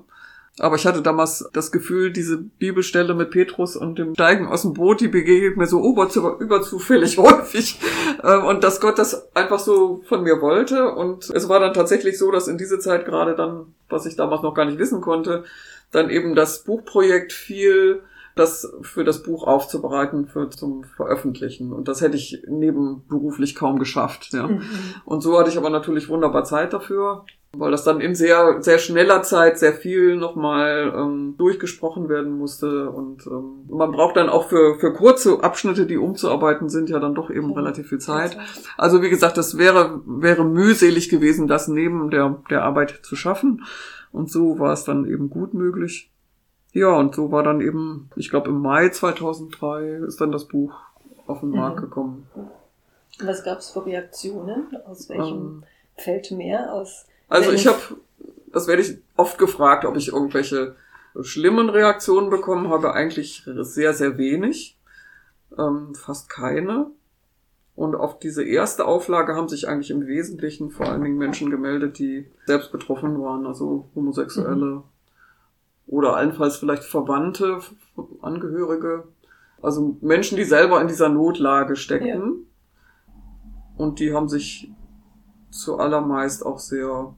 Aber ich hatte damals das Gefühl, diese Bibelstelle mit Petrus und dem Steigen aus dem Boot, die begegnet mir so überzufällig häufig. Ähm, und dass Gott das einfach so von mir wollte. Und es war dann tatsächlich so, dass in diese Zeit gerade dann, was ich damals noch gar nicht wissen konnte, dann eben das Buchprojekt fiel, das für das Buch aufzubereiten, für zum Veröffentlichen. Und das hätte ich nebenberuflich kaum geschafft. Ja. Mhm. Und so hatte ich aber natürlich wunderbar Zeit dafür weil das dann in sehr, sehr schneller Zeit sehr viel nochmal ähm, durchgesprochen werden musste. Und ähm, man braucht dann auch für, für kurze Abschnitte, die umzuarbeiten sind, ja dann doch eben relativ viel Zeit. Also wie gesagt, das wäre, wäre mühselig gewesen, das neben der, der Arbeit zu schaffen. Und so war es dann eben gut möglich. Ja, und so war dann eben, ich glaube im Mai 2003 ist dann das Buch auf den Markt mhm. gekommen. Was gab es für Reaktionen? Aus welchem ähm, Feld mehr? Aus also ich habe, das werde ich oft gefragt, ob ich irgendwelche schlimmen Reaktionen bekommen habe. Eigentlich sehr, sehr wenig. Ähm, fast keine. Und auf diese erste Auflage haben sich eigentlich im Wesentlichen vor allen Dingen Menschen gemeldet, die selbst betroffen waren, also Homosexuelle mhm. Oder allenfalls vielleicht Verwandte, Angehörige. Also Menschen, die selber in dieser Notlage steckten. Ja. Und die haben sich zuallermeist auch sehr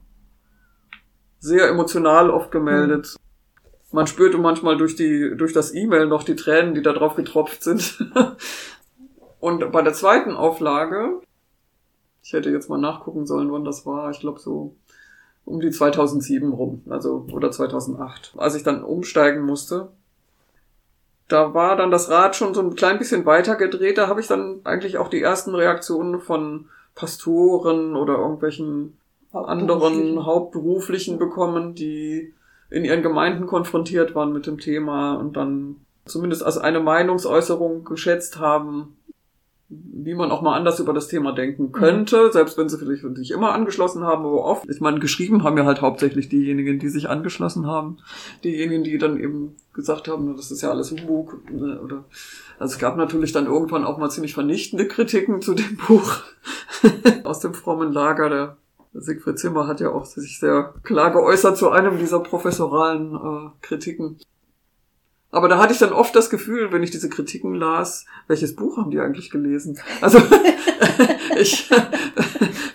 sehr emotional oft gemeldet. Mhm. Man spürte manchmal durch die, durch das E-Mail noch die Tränen, die da drauf getropft sind. Und bei der zweiten Auflage, ich hätte jetzt mal nachgucken sollen, wann das war, ich glaube so um die 2007 rum, also oder 2008, als ich dann umsteigen musste. Da war dann das Rad schon so ein klein bisschen weiter gedreht, da habe ich dann eigentlich auch die ersten Reaktionen von Pastoren oder irgendwelchen anderen Hauptberuflichen bekommen, die in ihren Gemeinden konfrontiert waren mit dem Thema und dann zumindest als eine Meinungsäußerung geschätzt haben, wie man auch mal anders über das Thema denken könnte, mhm. selbst wenn sie vielleicht sich immer angeschlossen haben, aber oft, ich meine, geschrieben haben ja halt hauptsächlich diejenigen, die sich angeschlossen haben, diejenigen, die dann eben gesagt haben, das ist ja alles Humbug, ne, oder, also es gab natürlich dann irgendwann auch mal ziemlich vernichtende Kritiken zu dem Buch aus dem frommen Lager der Siegfried Zimmer hat ja auch sich sehr klar geäußert zu einem dieser professoralen äh, Kritiken. Aber da hatte ich dann oft das Gefühl, wenn ich diese Kritiken las, welches Buch haben die eigentlich gelesen? Also ich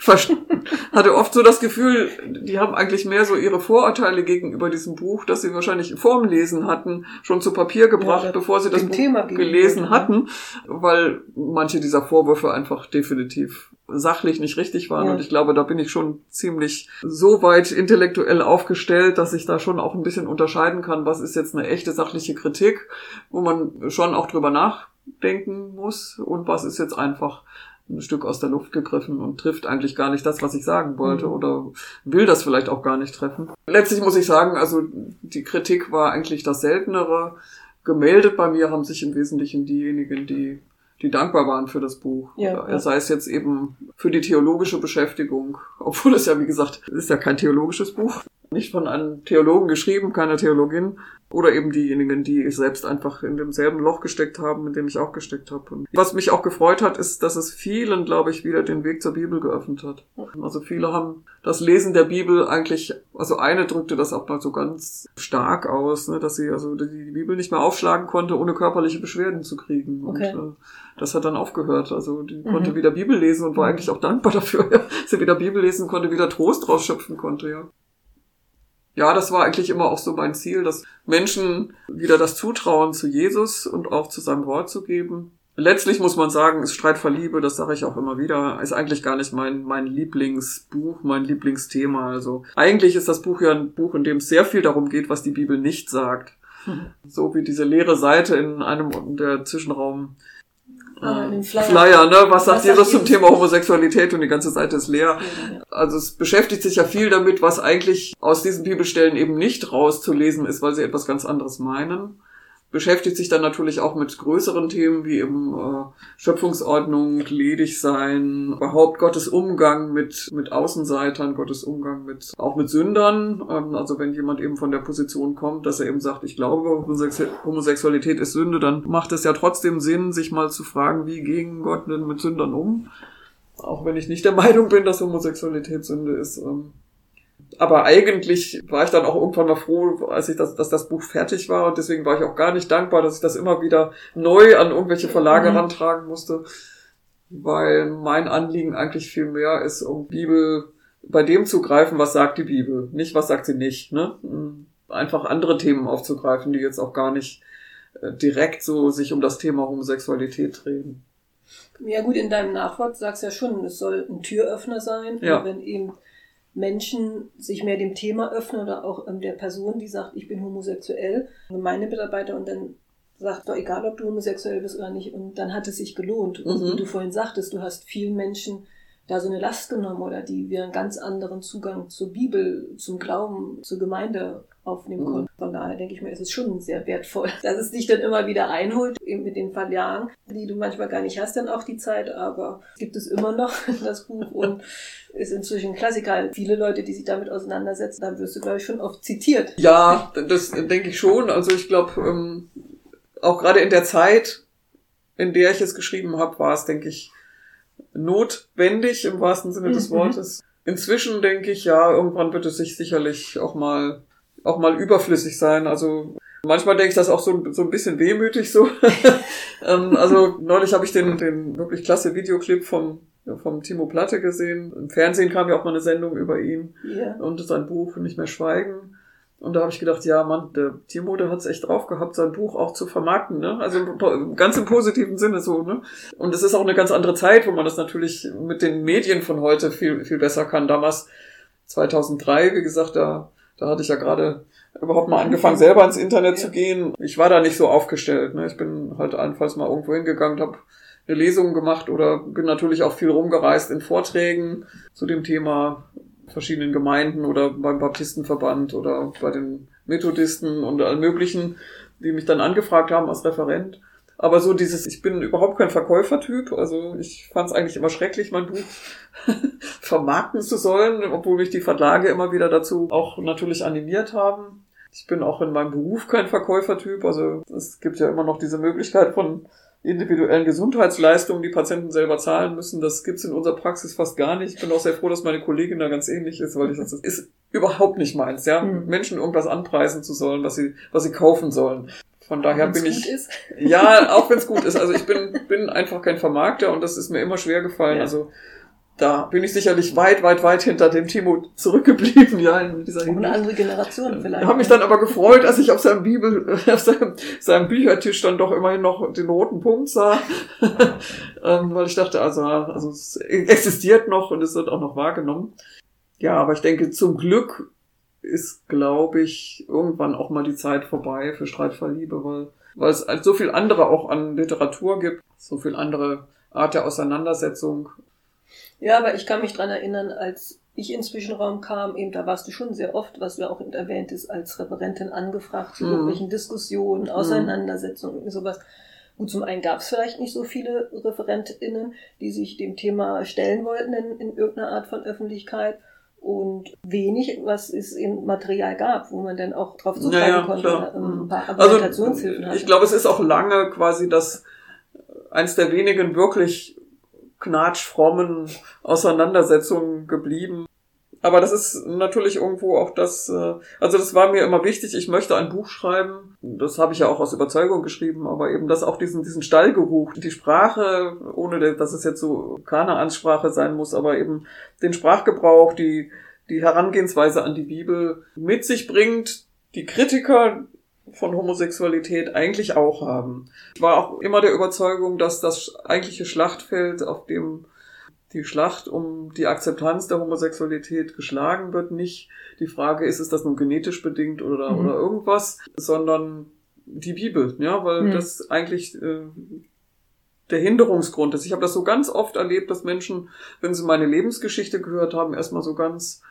hatte oft so das Gefühl, die haben eigentlich mehr so ihre Vorurteile gegenüber diesem Buch, das sie wahrscheinlich vorm Lesen hatten, schon zu Papier gebracht, ja, bevor sie das Buch Thema gelesen hatten, weil manche dieser Vorwürfe einfach definitiv sachlich nicht richtig waren. Ja. Und ich glaube, da bin ich schon ziemlich so weit intellektuell aufgestellt, dass ich da schon auch ein bisschen unterscheiden kann, was ist jetzt eine echte sachliche Kritik, wo man schon auch drüber nachdenken muss und was ist jetzt einfach ein Stück aus der Luft gegriffen und trifft eigentlich gar nicht das, was ich sagen wollte mhm. oder will das vielleicht auch gar nicht treffen. Letztlich muss ich sagen, also die Kritik war eigentlich das Seltenere. Gemeldet bei mir haben sich im Wesentlichen diejenigen, die die dankbar waren für das Buch. Ja, ja. Sei es jetzt eben für die theologische Beschäftigung, obwohl es ja, wie gesagt, ist ja kein theologisches Buch, nicht von einem Theologen geschrieben, keiner Theologin, oder eben diejenigen, die selbst einfach in demselben Loch gesteckt haben, in dem ich auch gesteckt habe. Und was mich auch gefreut hat, ist, dass es vielen, glaube ich, wieder den Weg zur Bibel geöffnet hat. Also viele haben das Lesen der Bibel eigentlich, also eine drückte das auch mal so ganz stark aus, ne, dass sie also die Bibel nicht mehr aufschlagen konnte, ohne körperliche Beschwerden zu kriegen. Okay. Und, äh, das hat dann aufgehört. Also die mhm. konnte wieder Bibel lesen und war mhm. eigentlich auch dankbar dafür, ja. sie wieder Bibel lesen konnte, wieder Trost rausschöpfen konnte, ja ja, das war eigentlich immer auch so mein Ziel, dass Menschen wieder das Zutrauen zu Jesus und auch zu seinem Wort zu geben. Letztlich muss man sagen, ist Streit vor Liebe, das sage ich auch immer wieder, ist eigentlich gar nicht mein, mein Lieblingsbuch, mein Lieblingsthema. Also eigentlich ist das Buch ja ein Buch, in dem es sehr viel darum geht, was die Bibel nicht sagt. Hm. So wie diese leere Seite in einem der Zwischenraum Flyer. Flyer, ne? Was, Was sagt Jesus zum Thema Homosexualität und die ganze Seite ist leer. Ja, Also es beschäftigt sich ja viel damit, was eigentlich aus diesen Bibelstellen eben nicht rauszulesen ist, weil sie etwas ganz anderes meinen beschäftigt sich dann natürlich auch mit größeren Themen wie eben äh, Schöpfungsordnung, ledig sein, überhaupt Gottes Umgang mit mit Außenseitern, Gottes Umgang mit auch mit Sündern. Ähm, also wenn jemand eben von der Position kommt, dass er eben sagt, ich glaube, Homosexualität ist Sünde, dann macht es ja trotzdem Sinn, sich mal zu fragen, wie gehen Gott denn mit Sündern um? Auch wenn ich nicht der Meinung bin, dass Homosexualität Sünde ist. Ähm, aber eigentlich war ich dann auch irgendwann mal froh, als ich das, dass das Buch fertig war und deswegen war ich auch gar nicht dankbar, dass ich das immer wieder neu an irgendwelche Verlage mhm. rantragen musste, weil mein Anliegen eigentlich viel mehr ist, um Bibel bei dem zu greifen, was sagt die Bibel, nicht was sagt sie nicht. Ne? einfach andere Themen aufzugreifen, die jetzt auch gar nicht äh, direkt so sich um das Thema Homosexualität drehen. Ja gut, in deinem Nachwort sagst du ja schon, es soll ein Türöffner sein, Ja. wenn eben Menschen sich mehr dem Thema öffnen oder auch ähm, der Person, die sagt, ich bin homosexuell, Gemeindemitarbeiter und dann sagt, doch egal, ob du homosexuell bist oder nicht, und dann hat es sich gelohnt. Und Mhm. wie du vorhin sagtest, du hast vielen Menschen da so eine Last genommen oder die wir einen ganz anderen Zugang zur Bibel, zum Glauben, zur Gemeinde aufnehmen Mhm. konnten. Von daher denke ich mir, ist es schon sehr wertvoll, dass es dich dann immer wieder einholt, eben mit den Verlagen, die du manchmal gar nicht hast, dann auch die Zeit, aber gibt es immer noch das Buch und ist inzwischen ein Klassiker. Viele Leute, die sich damit auseinandersetzen, dann wirst du, glaube ich, schon oft zitiert. Ja, das denke ich schon. Also ich glaube, ähm, auch gerade in der Zeit, in der ich es geschrieben habe, war es, denke ich, notwendig im wahrsten Sinne des Mhm. Wortes. Inzwischen denke ich, ja, irgendwann wird es sich sicherlich auch mal, auch mal überflüssig sein. Also manchmal denke ich das auch so, so ein bisschen wehmütig so. ähm, also neulich habe ich den, den wirklich klasse Videoclip vom, vom Timo Platte gesehen. Im Fernsehen kam ja auch mal eine Sendung über ihn Ja. und sein Buch Nicht mehr schweigen. Und da habe ich gedacht, ja, Mann, der Timo, der hat's echt drauf gehabt, sein Buch auch zu vermarkten, ne? Also ganz im positiven Sinne so, ne? Und es ist auch eine ganz andere Zeit, wo man das natürlich mit den Medien von heute viel, viel besser kann. Damals, 2003, wie gesagt, da, da hatte ich ja gerade überhaupt mal angefangen, selber ins Internet zu gehen. Ich war da nicht so aufgestellt, ne? Ich bin halt allenfalls mal irgendwo hingegangen, habe eine Lesung gemacht oder bin natürlich auch viel rumgereist in Vorträgen zu dem Thema verschiedenen Gemeinden oder beim Baptistenverband oder bei den Methodisten und allen möglichen, die mich dann angefragt haben als Referent. Aber so dieses, ich bin überhaupt kein Verkäufertyp, also ich fand es eigentlich immer schrecklich, mein Buch vermarkten zu sollen, obwohl mich die Verlage immer wieder dazu auch natürlich animiert haben. Ich bin auch in meinem Beruf kein Verkäufertyp, also es gibt ja immer noch diese Möglichkeit von individuellen Gesundheitsleistungen, die Patienten selber zahlen müssen. Das gibt's in unserer Praxis fast gar nicht. Ich bin auch sehr froh, dass meine Kollegin da ganz ähnlich ist, weil ich das, das ist überhaupt nicht meins, ja, Hm. Menschen irgendwas anpreisen zu sollen, was sie, was sie kaufen sollen. Von daher Wenn's bin ich, ja, auch wenn es gut ist. Also ich bin, bin einfach kein Vermarkter und das ist mir immer schwer gefallen. Ja. Also da bin ich sicherlich weit, weit, weit hinter dem Timo zurückgeblieben, ja, in dieser Auch eine Hinsicht. andere Generation vielleicht. Ich habe mich dann aber gefreut, als ich auf seinem Bibel, auf seinem, seinem Büchertisch dann doch immerhin noch den roten Punkt sah, ähm, weil ich dachte, also, also es existiert noch und es wird auch noch wahrgenommen. Ja, aber ich denke, zum Glück ist, glaube ich, irgendwann auch mal die Zeit vorbei für Streitfall Liebe, weil, weil es halt so viel andere auch an Literatur gibt, so viel andere Art der Auseinandersetzung. Ja, aber ich kann mich dran erinnern, als ich in Zwischenraum kam, eben da warst du schon sehr oft, was du auch erwähnt ist, als Referentin angefragt zu Mhm. irgendwelchen Diskussionen, Auseinandersetzungen, irgendwie sowas. Gut, zum einen gab es vielleicht nicht so viele ReferentInnen, die sich dem Thema stellen wollten in, in irgendeiner Art von Öffentlichkeit und wenig, was es im Material gab, wo man dann auch drauf zugreifen Ja, ja, konnte, klar. ähm, ein paar Also Argumentationshilfen hatte. ich glaube, es ist auch lange quasi das eins der wenigen wirklich knatschfrommen Auseinandersetzungen geblieben. Aber das ist natürlich irgendwo auch das, äh, also das war mir immer wichtig, ich möchte ein Buch schreiben. Das habe ich ja auch aus Überzeugung geschrieben, aber eben das auch diesen, diesen Stallgeruch, die Sprache, ohne dass es jetzt so Kanaansprache sein muss, aber eben den Sprachgebrauch, die, die Herangehensweise an die Bibel mit sich bringt, die Kritiker von Homosexualität eigentlich auch haben. Ich war auch immer der Überzeugung, dass das eigentliche Schlachtfeld, auf dem die Schlacht um die Akzeptanz der Homosexualität geschlagen wird, nicht die Frage ist, ist das nun genetisch bedingt oder, Mhm. oder irgendwas, sondern die Bibel, ja, weil Mhm. das eigentlich äh, der Hinderungsgrund ist. Ich habe das so ganz oft erlebt, dass Menschen, wenn sie meine Lebensgeschichte gehört haben, erstmal so ganz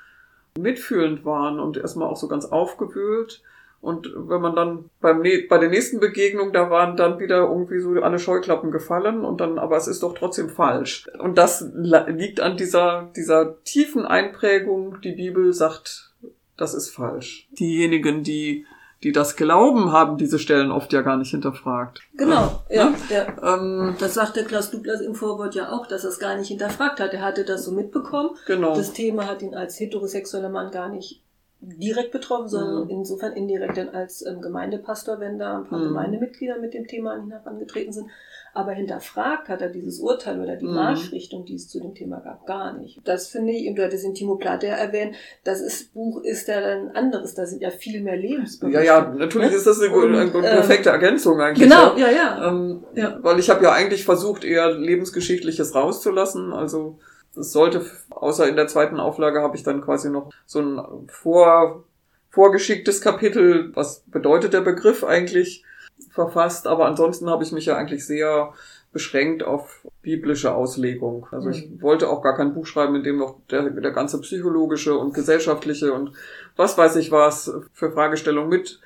mitfühlend waren und erstmal auch so ganz aufgewühlt. Und wenn man dann beim ne bei der nächsten Begegnung, da waren dann wieder irgendwie so alle Scheuklappen gefallen und dann, aber es ist doch trotzdem falsch. Und das liegt an dieser, dieser tiefen Einprägung, die Bibel sagt, das ist falsch. Diejenigen, die, die das glauben, haben diese Stellen oft ja gar nicht hinterfragt. Genau, ja. Der, Ähm, das sagte Klaus Douglas im Vorwort ja auch, dass er es gar nicht hinterfragt hat. Er hatte das so mitbekommen. genau. Das Thema hat ihn als heterosexueller Mann gar nicht direkt betroffen, sondern Mhm. insofern indirekt dann als ähm, Gemeindepastor, wenn da ein paar Mhm. Gemeindemitglieder mit dem Thema an ihn herangetreten sind. Aber hinterfragt hat er dieses Urteil oder die Mhm. Marschrichtung, die es zu dem Thema gab, gar nicht. Das finde ich, du hattest den Timo Platte ja erwähnt, das ist, Buch ist ja ein anderes, da sind ja viel mehr Lebensberichte. Ja, ja, natürlich ist das eine, Und, eine ähm, perfekte Ergänzung eigentlich. Genau, ja. ja, ja. Ähm, Ja. Weil ich habe ja eigentlich versucht, eher Lebensgeschichtliches rauszulassen. Also es sollte, außer in der zweiten Auflage habe ich dann quasi noch so ein vor, vorgeschicktes Kapitel, was bedeutet der Begriff eigentlich, verfasst. Aber ansonsten habe ich mich ja eigentlich sehr beschränkt auf biblische Auslegung. Also ich wollte auch gar kein Buch schreiben, in dem noch der, der ganze psychologische und gesellschaftliche und was weiß ich was für Fragestellungen mit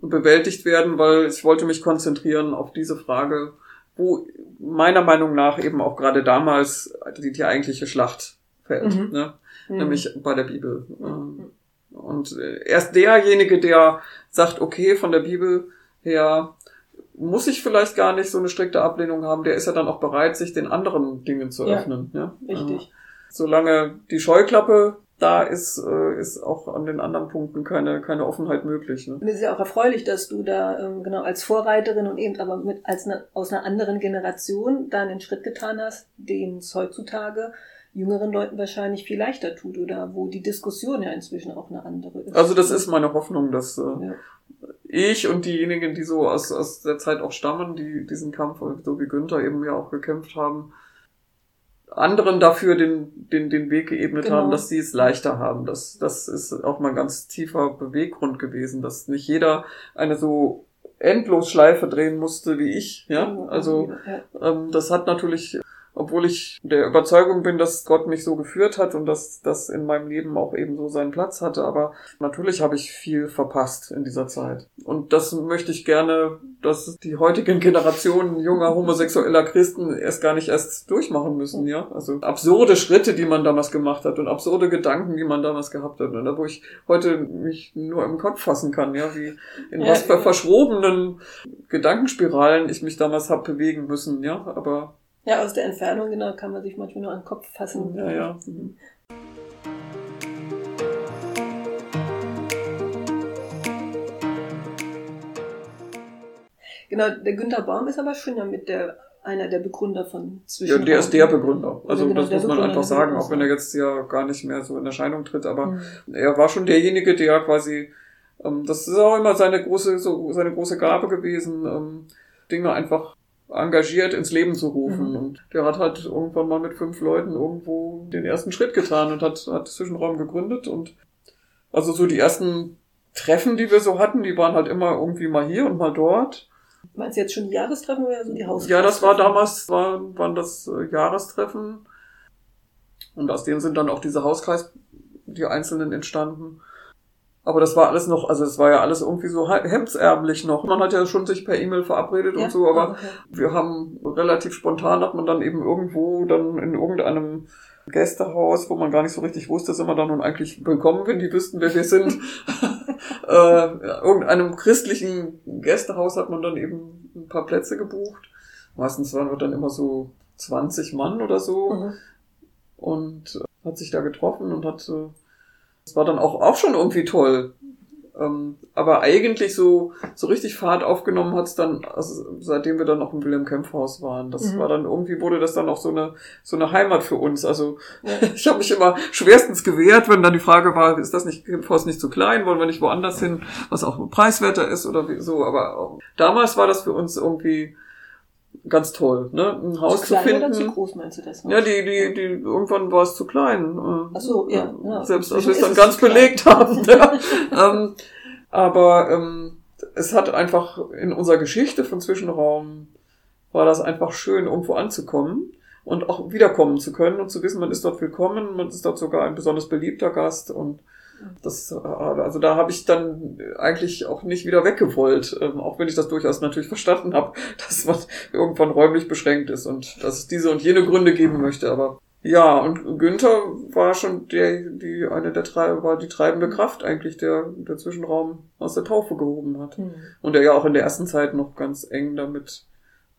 bewältigt werden, weil ich wollte mich konzentrieren auf diese Frage, wo meiner Meinung nach eben auch gerade damals die, die eigentliche Schlacht fällt, Mhm. ne? Mhm. nämlich bei der Bibel. Ähm, Und äh, erst derjenige, der sagt, okay, von der Bibel her muss ich vielleicht gar nicht so eine strikte Ablehnung haben, der ist ja dann auch bereit, sich den anderen Dingen zu öffnen. Ja? Richtig. Äh, Solange die Scheuklappe da ist, äh, ist auch an den anderen Punkten keine, keine Offenheit möglich. Ne? Es ist ja auch erfreulich, dass du da ähm, genau als Vorreiterin und eben aber mit als eine, aus einer anderen Generation da einen Schritt getan hast, den es heutzutage jüngeren Leuten wahrscheinlich viel leichter tut oder wo die Diskussion ja inzwischen auch eine andere ist. Also das ist meine Hoffnung, dass äh, Ja. ich und diejenigen, die so aus, aus der Zeit auch stammen, die diesen Kampf, so wie Günther eben ja auch gekämpft haben, anderen dafür den, den, den Weg geebnet Genau. haben, dass sie es leichter haben. Das, das ist auch mal ein ganz tiefer Beweggrund gewesen, dass nicht jeder eine so Endlosschleife drehen musste wie ich. Ja, also ähm, das hat natürlich, obwohl ich der Überzeugung bin, dass Gott mich so geführt hat und dass das in meinem Leben auch eben so seinen Platz hatte, aber natürlich habe ich viel verpasst in dieser Zeit. Und das möchte ich gerne, dass die heutigen Generationen junger homosexueller Christen erst gar nicht erst durchmachen müssen, ja. Also absurde Schritte, die man damals gemacht hat und absurde Gedanken, die man damals gehabt hat. Und da, wo ich heute mich nur im Kopf fassen kann, ja, wie in Ja, was für verschrobenen Gedankenspiralen ich mich damals habe bewegen müssen, ja. Aber ja, aus der Entfernung genau kann man sich manchmal nur an den Kopf fassen. ja, ja. mhm. Genau, der Günther Baum ist aber schon ja mit der einer der Begründer von Ja, Zwischenraum. der ist der Begründer. Also genau, das muss man Begründer, einfach sagen, auch wenn er jetzt ja gar nicht mehr so in Erscheinung tritt, aber Mhm. er war schon derjenige, der quasi, ähm, das ist auch immer seine große, so seine große Gabe gewesen, ähm, Dinge einfach engagiert ins Leben zu rufen. Mhm. Und der hat halt irgendwann mal mit fünf Leuten irgendwo den ersten Schritt getan und hat, hat Zwischenraum gegründet und also so die ersten Treffen, die wir so hatten, die waren halt immer irgendwie mal hier und mal dort. Meinst du jetzt schon die Jahrestreffen oder so die Haus? Ja, das war damals, war, waren das äh, Jahrestreffen. Und aus denen sind dann auch diese Hauskreis, die einzelnen entstanden. Aber das war alles noch, also es war ja alles irgendwie so he- hemdsärblich noch. Man hat ja schon sich per E-Mail verabredet Ja? und so, aber okay. wir haben relativ spontan hat man dann eben irgendwo dann in irgendeinem Gästehaus, wo man gar nicht so richtig wusste, sind wir dann nun eigentlich willkommen, wenn die wüssten, wer wir sind. äh, irgendeinem christlichen Gästehaus hat man dann eben ein paar Plätze gebucht. Meistens waren wir dann immer so 20 Mann oder so Mhm. und äh, hat sich da getroffen und hat, äh, es war dann auch, auch schon irgendwie toll. Ähm, aber eigentlich so, so richtig Fahrt aufgenommen hat's dann, also seitdem wir dann auch im Wilhelm-Kempf-Haus waren. Das Mhm. war dann, irgendwie wurde das dann auch so eine, so eine Heimat für uns. Also Ja. ich habe mich immer schwerstens gewehrt, wenn dann die Frage war, ist das nicht Kempfhaus nicht zu klein, wollen wir nicht woanders hin, was auch preiswerter ist oder wie, so. Aber damals war das für uns irgendwie ganz toll, ne? Ein Haus zu zu, klein oder finden. zu groß meinst du das? Ja, die, die, die, irgendwann war es zu klein. äh, Ach so, ja, ja. Selbst als wir es dann ganz zu belegt haben. ja. ähm, aber ähm, es hat einfach in unserer Geschichte von Zwischenraum war das einfach schön, irgendwo anzukommen und auch wiederkommen zu können und zu wissen, man ist dort willkommen, man ist dort sogar ein besonders beliebter Gast und das, äh, also da habe ich dann eigentlich auch nicht wieder weggewollt, ähm, auch wenn ich das durchaus natürlich verstanden habe, dass man irgendwann räumlich beschränkt ist und dass es diese und jene Gründe geben möchte. Aber ja, und Günther war schon der, die eine der drei, war die treibende Kraft eigentlich, der der Zwischenraum aus der Taufe gehoben hat Mhm. und der ja auch in der ersten Zeit noch ganz eng damit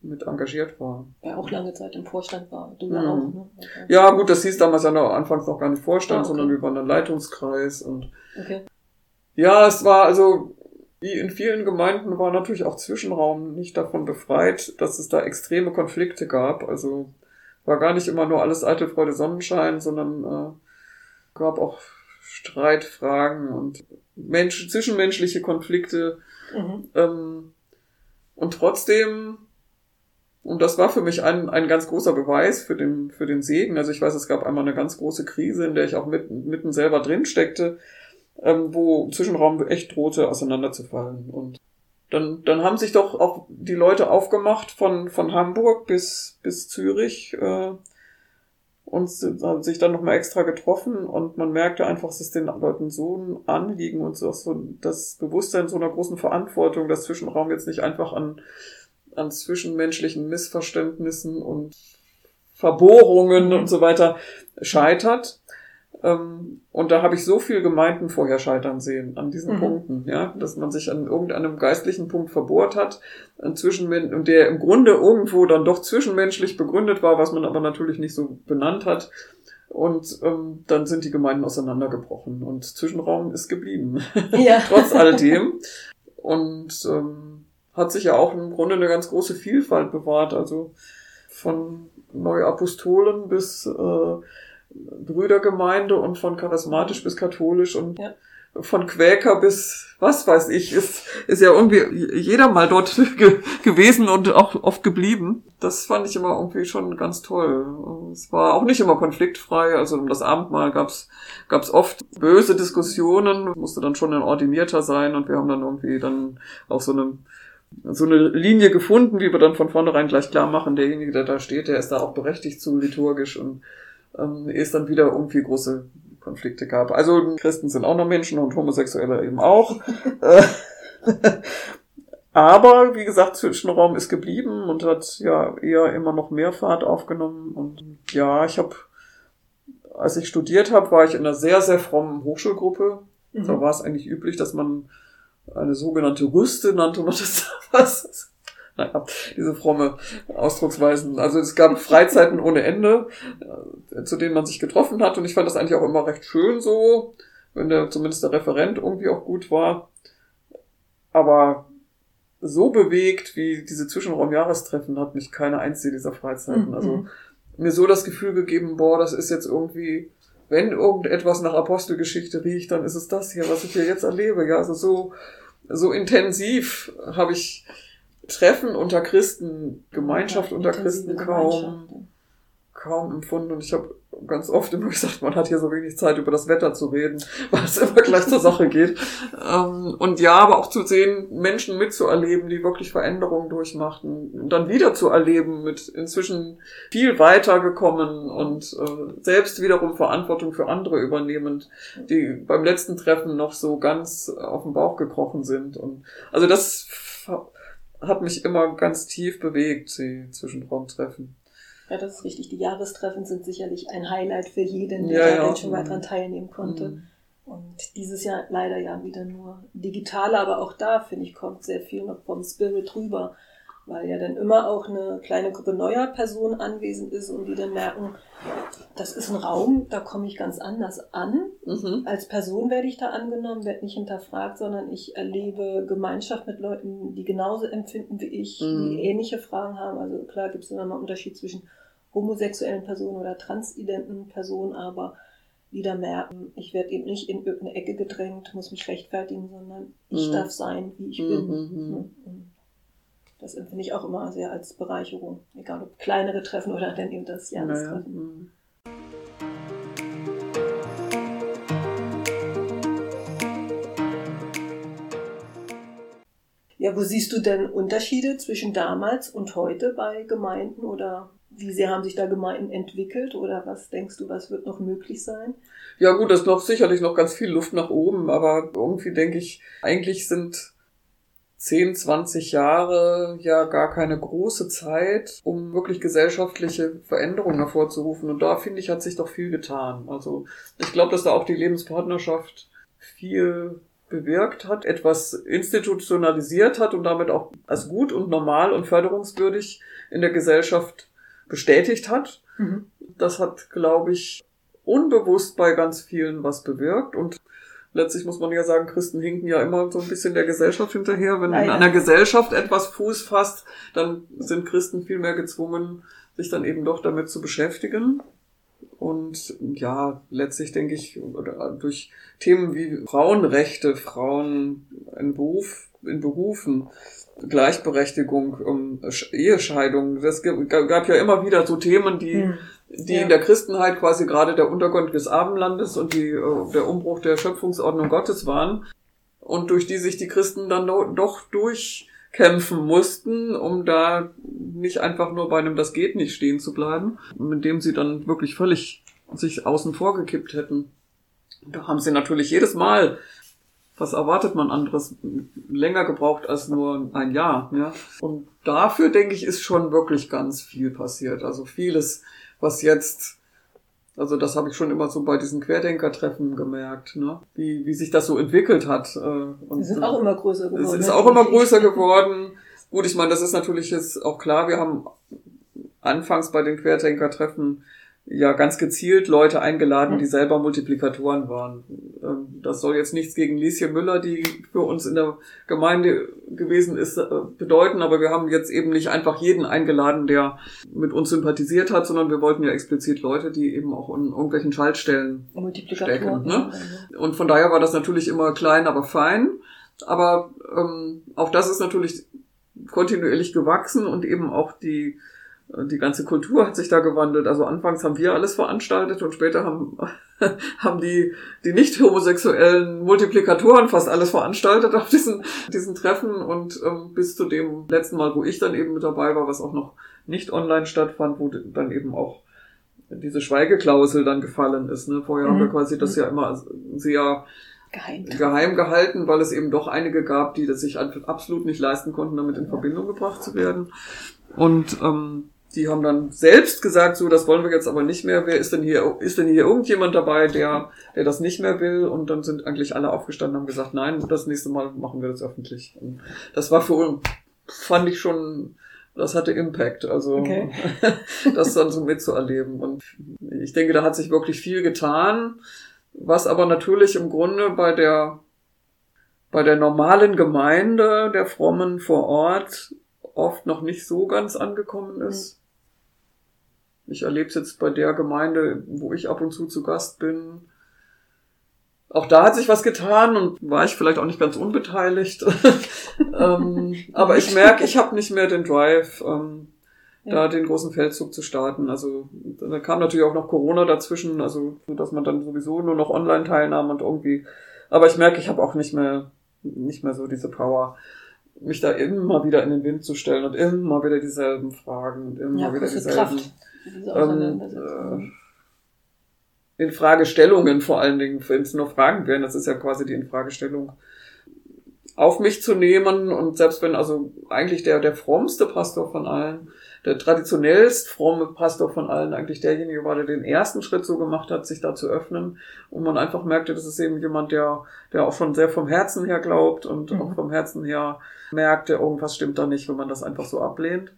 mit engagiert war. Ja, auch lange Zeit im Vorstand war. Du Mhm. ja auch, ne? Okay. Ja, gut, das hieß damals ja noch anfangs noch gar nicht Vorstand, Ah, okay. sondern wir waren dann Leitungskreis und okay. Ja, es war also, wie in vielen Gemeinden war natürlich auch Zwischenraum nicht davon befreit, dass es da extreme Konflikte gab. Also war gar nicht immer nur alles alte Freude Sonnenschein, sondern äh, gab auch Streitfragen und Mensch, zwischenmenschliche Konflikte. Mhm. Ähm, und trotzdem, und das war für mich ein, ein ganz großer Beweis für den, für den Segen. Also ich weiß, es gab einmal eine ganz große Krise, in der ich auch mitten, mitten selber drin steckte, ähm, wo Zwischenraum echt drohte, auseinanderzufallen. Und dann, dann haben sich doch auch die Leute aufgemacht von, von Hamburg bis, bis Zürich äh, und haben sich dann nochmal extra getroffen und man merkte einfach, es ist den Leuten so ein Anliegen und so, so das Bewusstsein so einer großen Verantwortung, dass Zwischenraum jetzt nicht einfach an, an zwischenmenschlichen Missverständnissen und Verbohrungen und so weiter scheitert, ähm, und da habe ich so viel Gemeinden vorher scheitern sehen, an diesen mhm. Punkten, ja, dass man sich an irgendeinem geistlichen Punkt verbohrt hat, zwischen, und der im Grunde irgendwo dann doch zwischenmenschlich begründet war, was man aber natürlich nicht so benannt hat. Und ähm, dann sind die Gemeinden auseinandergebrochen und Zwischenraum ist geblieben, ja. trotz alledem. Und ähm, hat sich ja auch im Grunde eine ganz große Vielfalt bewahrt, also von Neuapostolen bis äh, Brüdergemeinde und von charismatisch bis katholisch und ja. von Quäker bis was weiß ich, ist, ist ja irgendwie jeder mal dort ge gewesen und auch oft geblieben. Das fand ich immer irgendwie schon ganz toll. Es war auch nicht immer konfliktfrei, also um das Abendmahl gab's gab's oft böse Diskussionen, musste dann schon ein Ordinierter sein und wir haben dann irgendwie dann auch so eine so eine Linie gefunden, wie wir dann von vornherein gleich klar machen, derjenige, der da steht, der ist da auch berechtigt zu liturgisch und ähm, es dann wieder irgendwie große Konflikte gab. Also Christen sind auch noch Menschen und Homosexuelle eben auch. Äh, aber wie gesagt, Zwischenraum ist geblieben und hat ja eher immer noch mehr Fahrt aufgenommen. Und ja, ich habe, als ich studiert habe, war ich in einer sehr, sehr frommen Hochschulgruppe. Mhm. Da war es eigentlich üblich, dass man eine sogenannte Rüste nannte man das was naja, diese fromme Ausdrucksweisen. Also es gab Freizeiten ohne Ende, äh, zu denen man sich getroffen hat. Und ich fand das eigentlich auch immer recht schön so, wenn der zumindest der Referent irgendwie auch gut war. Aber so bewegt wie diese Zwischenraumjahrestreffen hat mich keine einzige dieser Freizeiten. Also mhm. mir so das Gefühl gegeben, boah, das ist jetzt irgendwie, wenn irgendetwas nach Apostelgeschichte riecht, dann ist es das hier, was ich hier jetzt erlebe. Ja, also so, so intensiv habe ich Treffen unter Christen, Gemeinschaft ja, unter Christen kaum, kaum empfunden. Und ich habe ganz oft immer gesagt, man hat hier so wenig Zeit, über das Wetter zu reden, weil es immer gleich zur Sache geht. Ähm, und ja, aber auch zu sehen, Menschen mitzuerleben, die wirklich Veränderungen durchmachten, und dann wieder zu erleben, mit inzwischen viel weiter gekommen und äh, selbst wiederum Verantwortung für andere übernehmend, die beim letzten Treffen noch so ganz auf den Bauch gekrochen sind. Und also das hat mich immer ganz tief bewegt, die Zwischenraumtreffen. Ja, das ist richtig. Die Jahrestreffen sind sicherlich ein Highlight für jeden, der ja, ja. schon mal dran teilnehmen konnte. Mhm. Und dieses Jahr leider ja wieder nur digital, aber auch da, finde ich, kommt sehr viel noch vom Spirit rüber weil ja dann immer auch eine kleine Gruppe neuer Personen anwesend ist und die dann merken, das ist ein Raum, da komme ich ganz anders an. Mhm. Als Person werde ich da angenommen, werde nicht hinterfragt, sondern ich erlebe Gemeinschaft mit Leuten, die genauso empfinden wie ich, mhm. die ähnliche Fragen haben. Also klar gibt es immer mal einen Unterschied zwischen homosexuellen Personen oder transidenten Personen, aber die da merken, ich werde eben nicht in irgendeine Ecke gedrängt, muss mich rechtfertigen, sondern ich mhm. darf sein, wie ich bin. Das empfinde ich auch immer sehr als Bereicherung, egal ob kleinere Treffen oder dann eben das Jahrestreffen. Naja. Mhm. Ja, wo siehst du denn Unterschiede zwischen damals und heute bei Gemeinden oder wie sehr haben sich da Gemeinden entwickelt oder was denkst du, was wird noch möglich sein? Ja gut, es ist noch sicherlich noch ganz viel Luft nach oben, aber irgendwie denke ich, eigentlich sind 10, 20 Jahre ja gar keine große Zeit, um wirklich gesellschaftliche Veränderungen hervorzurufen. Und da finde ich, hat sich doch viel getan. Also ich glaube, dass da auch die Lebenspartnerschaft viel bewirkt hat, etwas institutionalisiert hat und damit auch als gut und normal und förderungswürdig in der Gesellschaft bestätigt hat. Mhm. Das hat, glaube ich, unbewusst bei ganz vielen was bewirkt und letztlich muss man ja sagen, Christen hinken ja immer so ein bisschen der Gesellschaft hinterher. Wenn Leider. in einer Gesellschaft etwas Fuß fasst, dann sind Christen viel mehr gezwungen, sich dann eben doch damit zu beschäftigen. Und ja, letztlich denke ich, oder durch Themen wie Frauenrechte, Frauen in Beruf, in Berufen, Gleichberechtigung, um, Ehescheidung, das gab gab ja immer wieder so Themen, die Hm. Die Ja. in der Christenheit quasi gerade der Untergrund des Abendlandes und die, äh, der Umbruch der Schöpfungsordnung Gottes waren und durch die sich die Christen dann do, doch durchkämpfen mussten, um da nicht einfach nur bei einem Das geht nicht stehen zu bleiben, mit dem sie dann wirklich völlig sich außen vor gekippt hätten. Da haben sie natürlich jedes Mal, was erwartet man anderes, länger gebraucht als nur ein Jahr. Ja? Und dafür, denke ich, ist schon wirklich ganz viel passiert. Also vieles, was jetzt, also das habe ich schon immer so bei diesen Querdenker-Treffen gemerkt, ne? wie, wie sich das so entwickelt hat. äh, Und Die sind auch immer größer geworden. es ist ne? auch immer größer geworden. Gut, ich meine, das ist natürlich jetzt auch klar. Wir haben anfangs bei den Querdenker-Treffen ja ganz gezielt Leute eingeladen, die selber Multiplikatoren waren. Ähm, Das soll jetzt nichts gegen Lieschen Müller, die für uns in der Gemeinde gewesen ist, äh, bedeuten, aber wir haben jetzt eben nicht einfach jeden eingeladen, der mit uns sympathisiert hat, sondern wir wollten ja explizit Leute, die eben auch in irgendwelchen Schaltstellen Multiplikatoren. stecken, ne? Und von daher war das natürlich immer klein, aber fein. Aber ähm, auch das ist natürlich kontinuierlich gewachsen und eben auch die die ganze Kultur hat sich da gewandelt. Also anfangs haben wir alles veranstaltet und später haben, haben die, die nicht homosexuellen Multiplikatoren fast alles veranstaltet auf diesen, diesen Treffen und ähm, bis zu dem letzten Mal, wo ich dann eben mit dabei war, was auch noch nicht online stattfand, wo dann eben auch diese Schweigeklausel dann gefallen ist. Ne? Vorher haben wir Mhm. quasi das ja immer sehr Geheim. geheim gehalten, weil es eben doch einige gab, die das sich absolut nicht leisten konnten, damit in Verbindung gebracht zu werden. Und ähm, die haben dann selbst gesagt, so, das wollen wir jetzt aber nicht mehr. Wer ist denn hier, ist denn hier irgendjemand dabei, der, der das nicht mehr will? Und dann sind eigentlich alle aufgestanden und haben gesagt, nein, das nächste Mal machen wir das öffentlich. Und das war für uns, fand ich schon, das hatte Impact, also Okay. das dann so mitzuerleben. Und ich denke, da hat sich wirklich viel getan, was aber natürlich im Grunde bei der bei der normalen Gemeinde der Frommen vor Ort oft noch nicht so ganz angekommen ist. Ich erlebe es jetzt bei der Gemeinde, wo ich ab und zu zu Gast bin. Auch da hat sich was getan und war ich vielleicht auch nicht ganz unbeteiligt. ähm, aber ich merke, ich habe nicht mehr den Drive, ähm, da Ja. den großen Feldzug zu starten. Also da kam natürlich auch noch Corona dazwischen, also dass man dann sowieso nur noch online teilnahm und irgendwie. Aber ich merke, ich habe auch nicht mehr nicht mehr so diese Power, mich da immer wieder in den Wind zu stellen und immer wieder dieselben Fragen und immer Ja, wieder dieselben ähm, äh, Infragestellungen vor allen Dingen, wenn es nur Fragen wären, das ist ja quasi die Infragestellung, auf mich zu nehmen und selbst wenn also eigentlich der, der frommste Pastor von allen, der traditionellst fromme Pastor von allen eigentlich derjenige war, der den ersten Schritt so gemacht hat, sich da zu öffnen und man einfach merkte, das ist eben jemand, der, der auch schon sehr vom Herzen her glaubt und Mhm. auch vom Herzen her merkte, irgendwas stimmt da nicht, wenn man das einfach so ablehnt.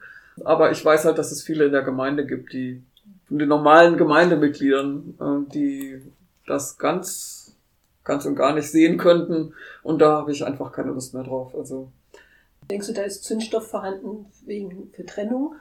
Aber ich weiß halt, dass es viele in der Gemeinde gibt, die von den normalen Gemeindemitgliedern, äh, die das ganz, ganz und gar nicht sehen könnten. Und da habe ich einfach keine Lust mehr drauf. Also Denkst du, da ist Zündstoff vorhanden wegen für Trennung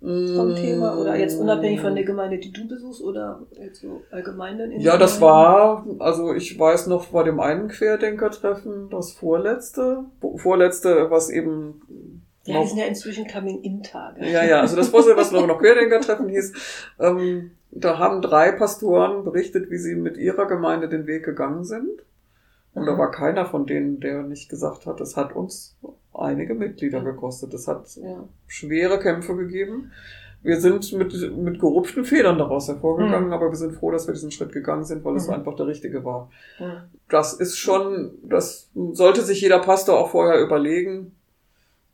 vom Thema? Oder jetzt unabhängig von der Gemeinde, die du besuchst, oder jetzt so allgemein dann in Ja, das war, also ich weiß noch bei dem einen Querdenker-Treffen, das vorletzte, vorletzte, was eben Ja, die sind ja inzwischen Coming-In-Tage. Ja, ja, also das Vorsitzende, was noch Querdenker-Treffen hieß, ähm, da haben drei Pastoren berichtet, wie sie mit ihrer Gemeinde den Weg gegangen sind. Und da Mhm. war keiner von denen, der nicht gesagt hat, es hat uns einige Mitglieder Mhm. gekostet. Es hat Ja. schwere Kämpfe gegeben. Wir sind mit, mit gerupften Federn daraus hervorgegangen, Mhm. aber wir sind froh, dass wir diesen Schritt gegangen sind, weil es Mhm. einfach der richtige war. Ja. Das ist schon, das sollte sich jeder Pastor auch vorher überlegen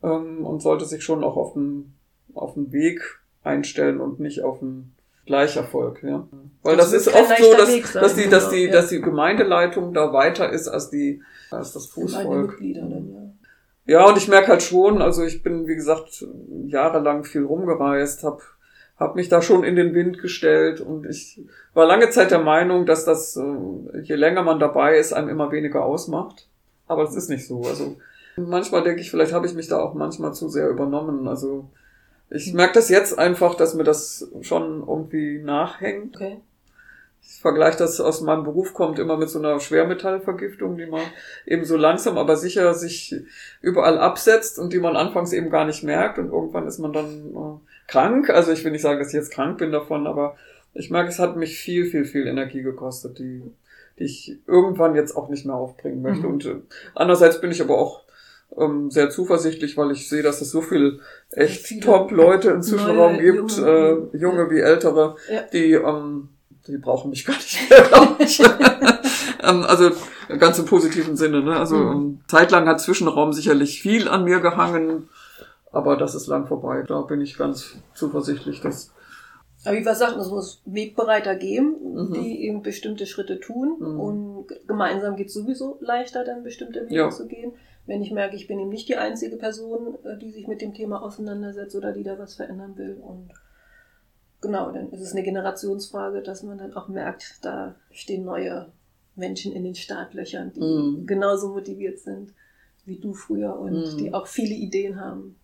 ähm, und sollte sich schon auch auf den, auf den Weg einstellen und nicht auf den Gleicherfolg, ja. Weil das, Das ist oft so, dass, sein, dass die, dass die, ja. dass die Gemeindeleitung da weiter ist als die, als das Fußvolk. Dann, ja. Ja, und ich merke halt schon, also ich bin, wie gesagt, jahrelang viel rumgereist, habe habe mich da schon in den Wind gestellt und ich war lange Zeit der Meinung, dass das, äh, je länger man dabei ist, einem immer weniger ausmacht. Aber das ist nicht so. Also manchmal denke ich, vielleicht habe ich mich da auch manchmal zu sehr übernommen. Also ich merke das jetzt einfach, dass mir das schon irgendwie nachhängt. Okay. Ich vergleiche das aus meinem Beruf kommt immer mit so einer Schwermetallvergiftung, die man eben so langsam, aber sicher sich überall absetzt und die man anfangs eben gar nicht merkt und irgendwann ist man dann äh, krank. Also ich will nicht sagen, dass ich jetzt krank bin davon, aber ich merke, es hat mich viel, viel, viel Energie gekostet, die, die ich irgendwann jetzt auch nicht mehr aufbringen möchte. Mhm. Und äh, andererseits bin ich aber auch ähm, sehr zuversichtlich, weil ich sehe, dass es so viel echt Top-Leute im Zwischenraum gibt, junge- äh, junge wie ältere, Ja. die, ähm, die brauchen mich gar nicht mehr, glaube ich. ähm, also ganz im positiven Sinne. Ne? Also Mhm. ähm, zeitlang hat Zwischenraum sicherlich viel an mir gehangen, aber das ist lang vorbei. Da bin ich ganz zuversichtlich, dass Aber wie wir sagten, es muss Wegbereiter geben, Mhm. die eben bestimmte Schritte tun. Mhm. Und gemeinsam geht es sowieso leichter, dann bestimmte Wege Ja. zu gehen. Wenn ich merke, ich bin eben nicht die einzige Person, äh, die sich mit dem Thema auseinandersetzt oder die da was verändern will. Und genau, dann ist es eine Generationsfrage, dass man dann auch merkt, da stehen neue Menschen in den Startlöchern, die Mhm. genauso motiviert sind wie du früher und Mhm. die auch viele Ideen haben.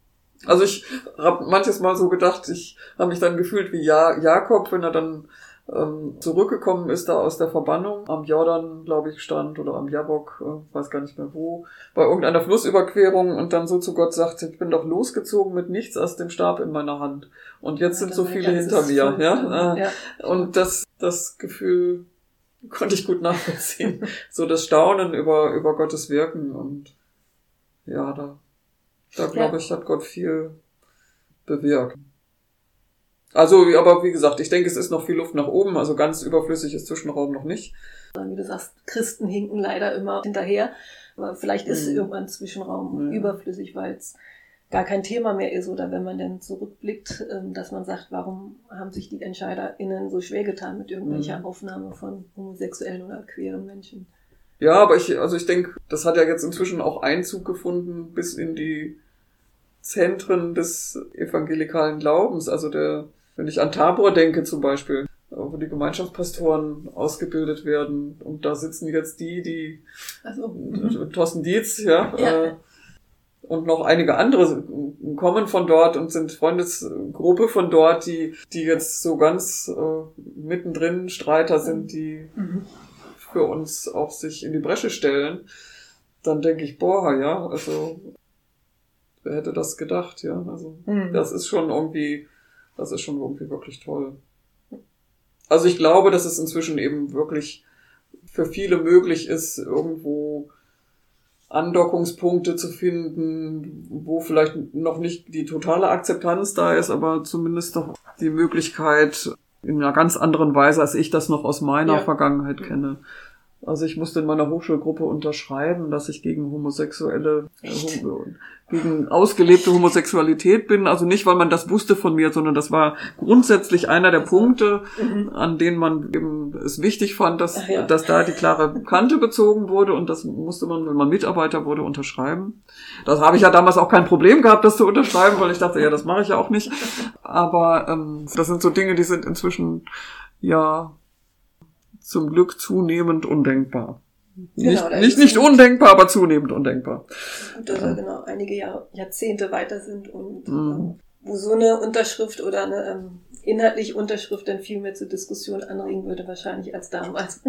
Also ich habe manches Mal so gedacht, ich habe mich dann gefühlt wie ja Jakob, wenn er dann ähm, zurückgekommen ist da aus der Verbannung, am Jordan, glaube ich, stand oder am Jabok, äh, weiß gar nicht mehr wo, bei irgendeiner Flussüberquerung und dann so zu Gott sagt, ich bin doch losgezogen mit nichts als dem Stab in meiner Hand. Und jetzt sind Ja, so dann viele hinter mir. Ja? Äh, ja. Und das, das Gefühl konnte ich gut nachvollziehen. so das Staunen über, über Gottes Wirken und ja, da, da glaube ich, hat Gott viel bewirkt. Also, aber wie gesagt, ich denke, es ist noch viel Luft nach oben, also ganz überflüssig ist Zwischenraum noch nicht. Wie du sagst, Christen hinken leider immer hinterher. Aber vielleicht ist Mhm. irgendwann Zwischenraum Ja. überflüssig, weil es gar kein Thema mehr ist. Oder wenn man dann zurückblickt, ähm, dass man sagt, warum haben sich die EntscheiderInnen so schwer getan mit irgendwelcher Mhm. Aufnahme von homosexuellen oder queeren Menschen. Ja, aber ich, also ich denke, das hat ja jetzt inzwischen auch Einzug gefunden bis in die Zentren des evangelikalen Glaubens. Also der, wenn ich an Tabor denke zum Beispiel, wo die Gemeinschaftspastoren ausgebildet werden und da sitzen jetzt die, die Also, Thorsten Dietz, ja, Ja. Äh, und noch einige andere kommen von dort und sind Freundesgruppe von dort, die, die jetzt so ganz äh, mittendrin Streiter sind, die mhm. für uns auch sich in die Bresche stellen, dann denke ich, boah, ja, also wer hätte das gedacht, ja, also Mhm. das ist schon irgendwie, das ist schon irgendwie wirklich toll. Also ich glaube, dass es inzwischen eben wirklich für viele möglich ist, irgendwo Andockungspunkte zu finden, wo vielleicht noch nicht die totale Akzeptanz da ist, aber zumindest doch die Möglichkeit in einer ganz anderen Weise, als ich das noch aus meiner Ja. Vergangenheit kenne. Also ich musste in meiner Hochschulgruppe unterschreiben, dass ich gegen homosexuelle, äh, gegen ausgelebte Homosexualität bin. Also nicht, weil man das wusste von mir, sondern das war grundsätzlich einer der Punkte, Mhm. an denen man eben es wichtig fand, dass, ja. dass da die klare Kante bezogen wurde und das musste man, wenn man Mitarbeiter wurde, unterschreiben. Das habe ich ja damals auch kein Problem gehabt, das zu unterschreiben, weil ich dachte, ja, das mache ich ja auch nicht. Aber ähm, das sind so Dinge, die sind inzwischen ja zum Glück zunehmend undenkbar. Genau, nicht, nicht, nicht undenkbar, aber zunehmend undenkbar. Gut, dass wir genau einige Jahr, Jahrzehnte weiter sind und Mhm. ähm, wo so eine Unterschrift oder eine ähm, inhaltliche Unterschrift dann viel mehr zur Diskussion anregen würde, wahrscheinlich als damals.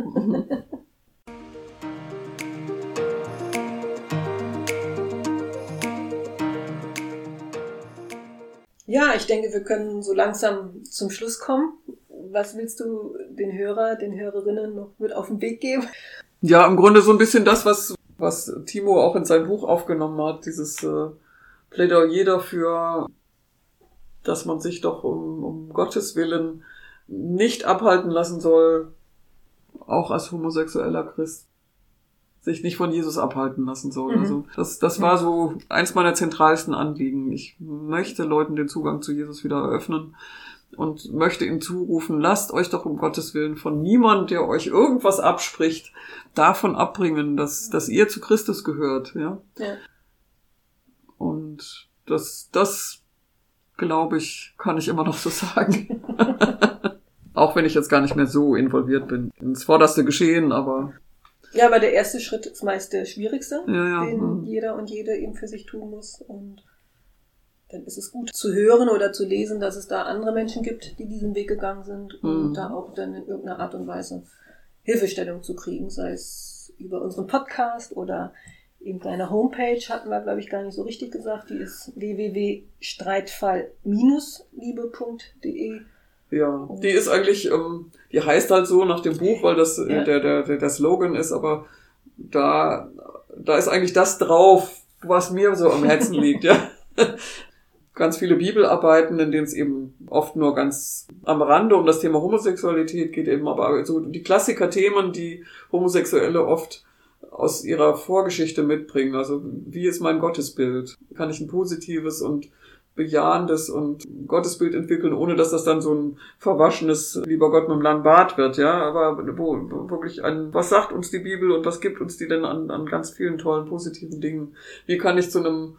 Ja, ich denke, wir können so langsam zum Schluss kommen. Was willst du den Hörer, den Hörerinnen noch mit auf den Weg geben? Ja, im Grunde so ein bisschen das, was, was Timo auch in seinem Buch aufgenommen hat, dieses äh, Plädoyer dafür, dass man sich doch um, um Gottes Willen nicht abhalten lassen soll, auch als homosexueller Christ, sich nicht von Jesus abhalten lassen soll. Mhm. Also das, das war so eins meiner zentralsten Anliegen. Ich möchte Leuten den Zugang zu Jesus wieder eröffnen und möchte ihnen zurufen, lasst euch doch um Gottes Willen von niemand, der euch irgendwas abspricht, davon abbringen, dass, dass ihr zu Christus gehört, ja. Ja. Und das, das glaube ich, kann ich immer noch so sagen. Auch wenn ich jetzt gar nicht mehr so involviert bin ins vorderste Geschehen, aber. Ja, aber der erste Schritt ist meist der schwierigste, ja, ja, den hm. jeder und jede eben für sich tun muss. Und dann ist es gut zu hören oder zu lesen, dass es da andere Menschen gibt, die diesen Weg gegangen sind und Mhm. da auch dann in irgendeiner Art und Weise Hilfestellung zu kriegen, sei es über unseren Podcast oder eben deine Homepage, hatten wir, glaube ich, gar nicht so richtig gesagt, die ist www.streitfall-liebe.de. Ja, die ist eigentlich, ähm, die heißt halt so nach dem Buch, weil das äh, Ja. der, der, der, der Slogan ist, aber da, da ist eigentlich das drauf, was mir so am Herzen liegt, ja. Ganz viele Bibelarbeiten, in denen es eben oft nur ganz am Rande um das Thema Homosexualität geht, eben aber so die Klassiker-Themen, die Homosexuelle oft aus ihrer Vorgeschichte mitbringen. Also wie ist mein Gottesbild? Kann ich ein positives und bejahendes und Gottesbild entwickeln, ohne dass das dann so ein verwaschenes, lieber Gott mit dem langen Bart wird, ja, aber wo, wo wirklich ein, was sagt uns die Bibel und was gibt uns die denn an, an ganz vielen tollen, positiven Dingen? Wie kann ich zu einem,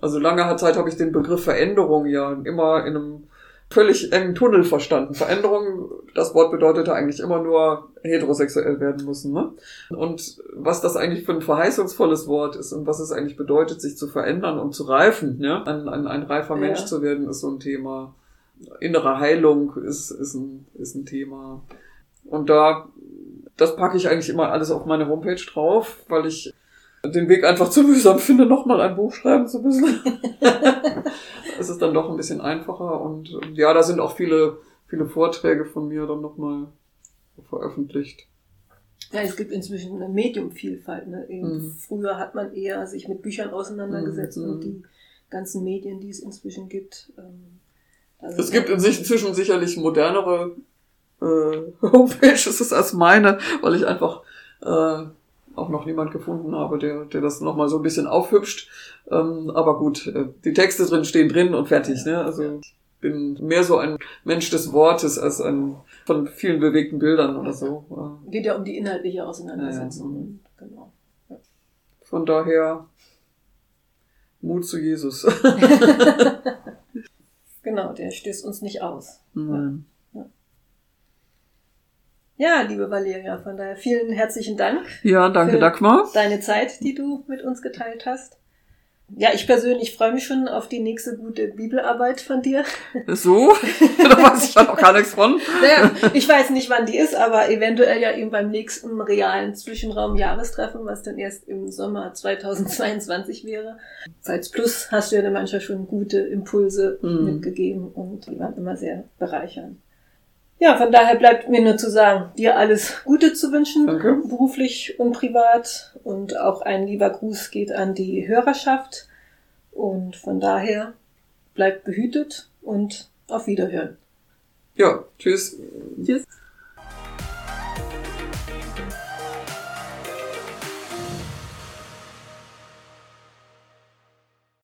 also lange Zeit habe ich den Begriff Veränderung ja immer in einem völlig engen Tunnel verstanden. Veränderung, das Wort bedeutete eigentlich immer nur heterosexuell werden müssen. Ne? Und was das eigentlich für ein verheißungsvolles Wort ist und was es eigentlich bedeutet, sich zu verändern und zu reifen, ja? ein, ein, ein reifer Ja. Mensch zu werden, ist so ein Thema. Innere Heilung ist, ist, ein, ist ein Thema. Und da, das packe ich eigentlich immer alles auf meine Homepage drauf, weil ich den Weg einfach zu mühsam finde, nochmal ein Buch schreiben zu müssen. es ist dann doch ein bisschen einfacher und ja, da sind auch viele, viele Vorträge von mir dann nochmal veröffentlicht. Ja, es gibt inzwischen eine Mediumvielfalt. Ne? Mhm. Früher hat man eher sich mit Büchern auseinandergesetzt Mhm. und die ganzen Medien, die es inzwischen gibt. Ähm, sind Es gibt inzwischen sicherlich modernere äh, Homepages als meine, weil ich einfach äh, auch noch niemand gefunden habe, der, der das nochmal so ein bisschen aufhübscht. Ähm, aber gut, äh, die Texte drin stehen drin und fertig. Ne? Also ich bin mehr so ein Mensch des Wortes als ein von vielen bewegten Bildern oder so. Äh, geht ja um die inhaltliche Auseinandersetzung. Ja, ja. Genau. Von daher Mut zu Jesus. genau, der stößt uns nicht aus. Nein. Ja, liebe Valeria, von daher vielen herzlichen Dank Ja, danke Für- Dagmar. deine Zeit, die du mit uns geteilt hast. Ja, ich persönlich freue mich schon auf die nächste gute Bibelarbeit von dir. So, da weiß ich ja noch gar nichts von. Naja, ich weiß nicht, wann die ist, aber eventuell ja eben beim nächsten realen Zwischenraum-Jahrestreffen, was dann erst im Sommer 2022 wäre. Als Plus hast du ja dann manchmal schon gute Impulse Mhm. mitgegeben und die waren immer sehr bereichernd. Ja, von daher bleibt mir nur zu sagen, dir alles Gute zu wünschen, Danke. beruflich und privat. Und auch ein lieber Gruß geht an die Hörerschaft. Und von daher bleibt behütet und auf Wiederhören. Ja, tschüss. Tschüss.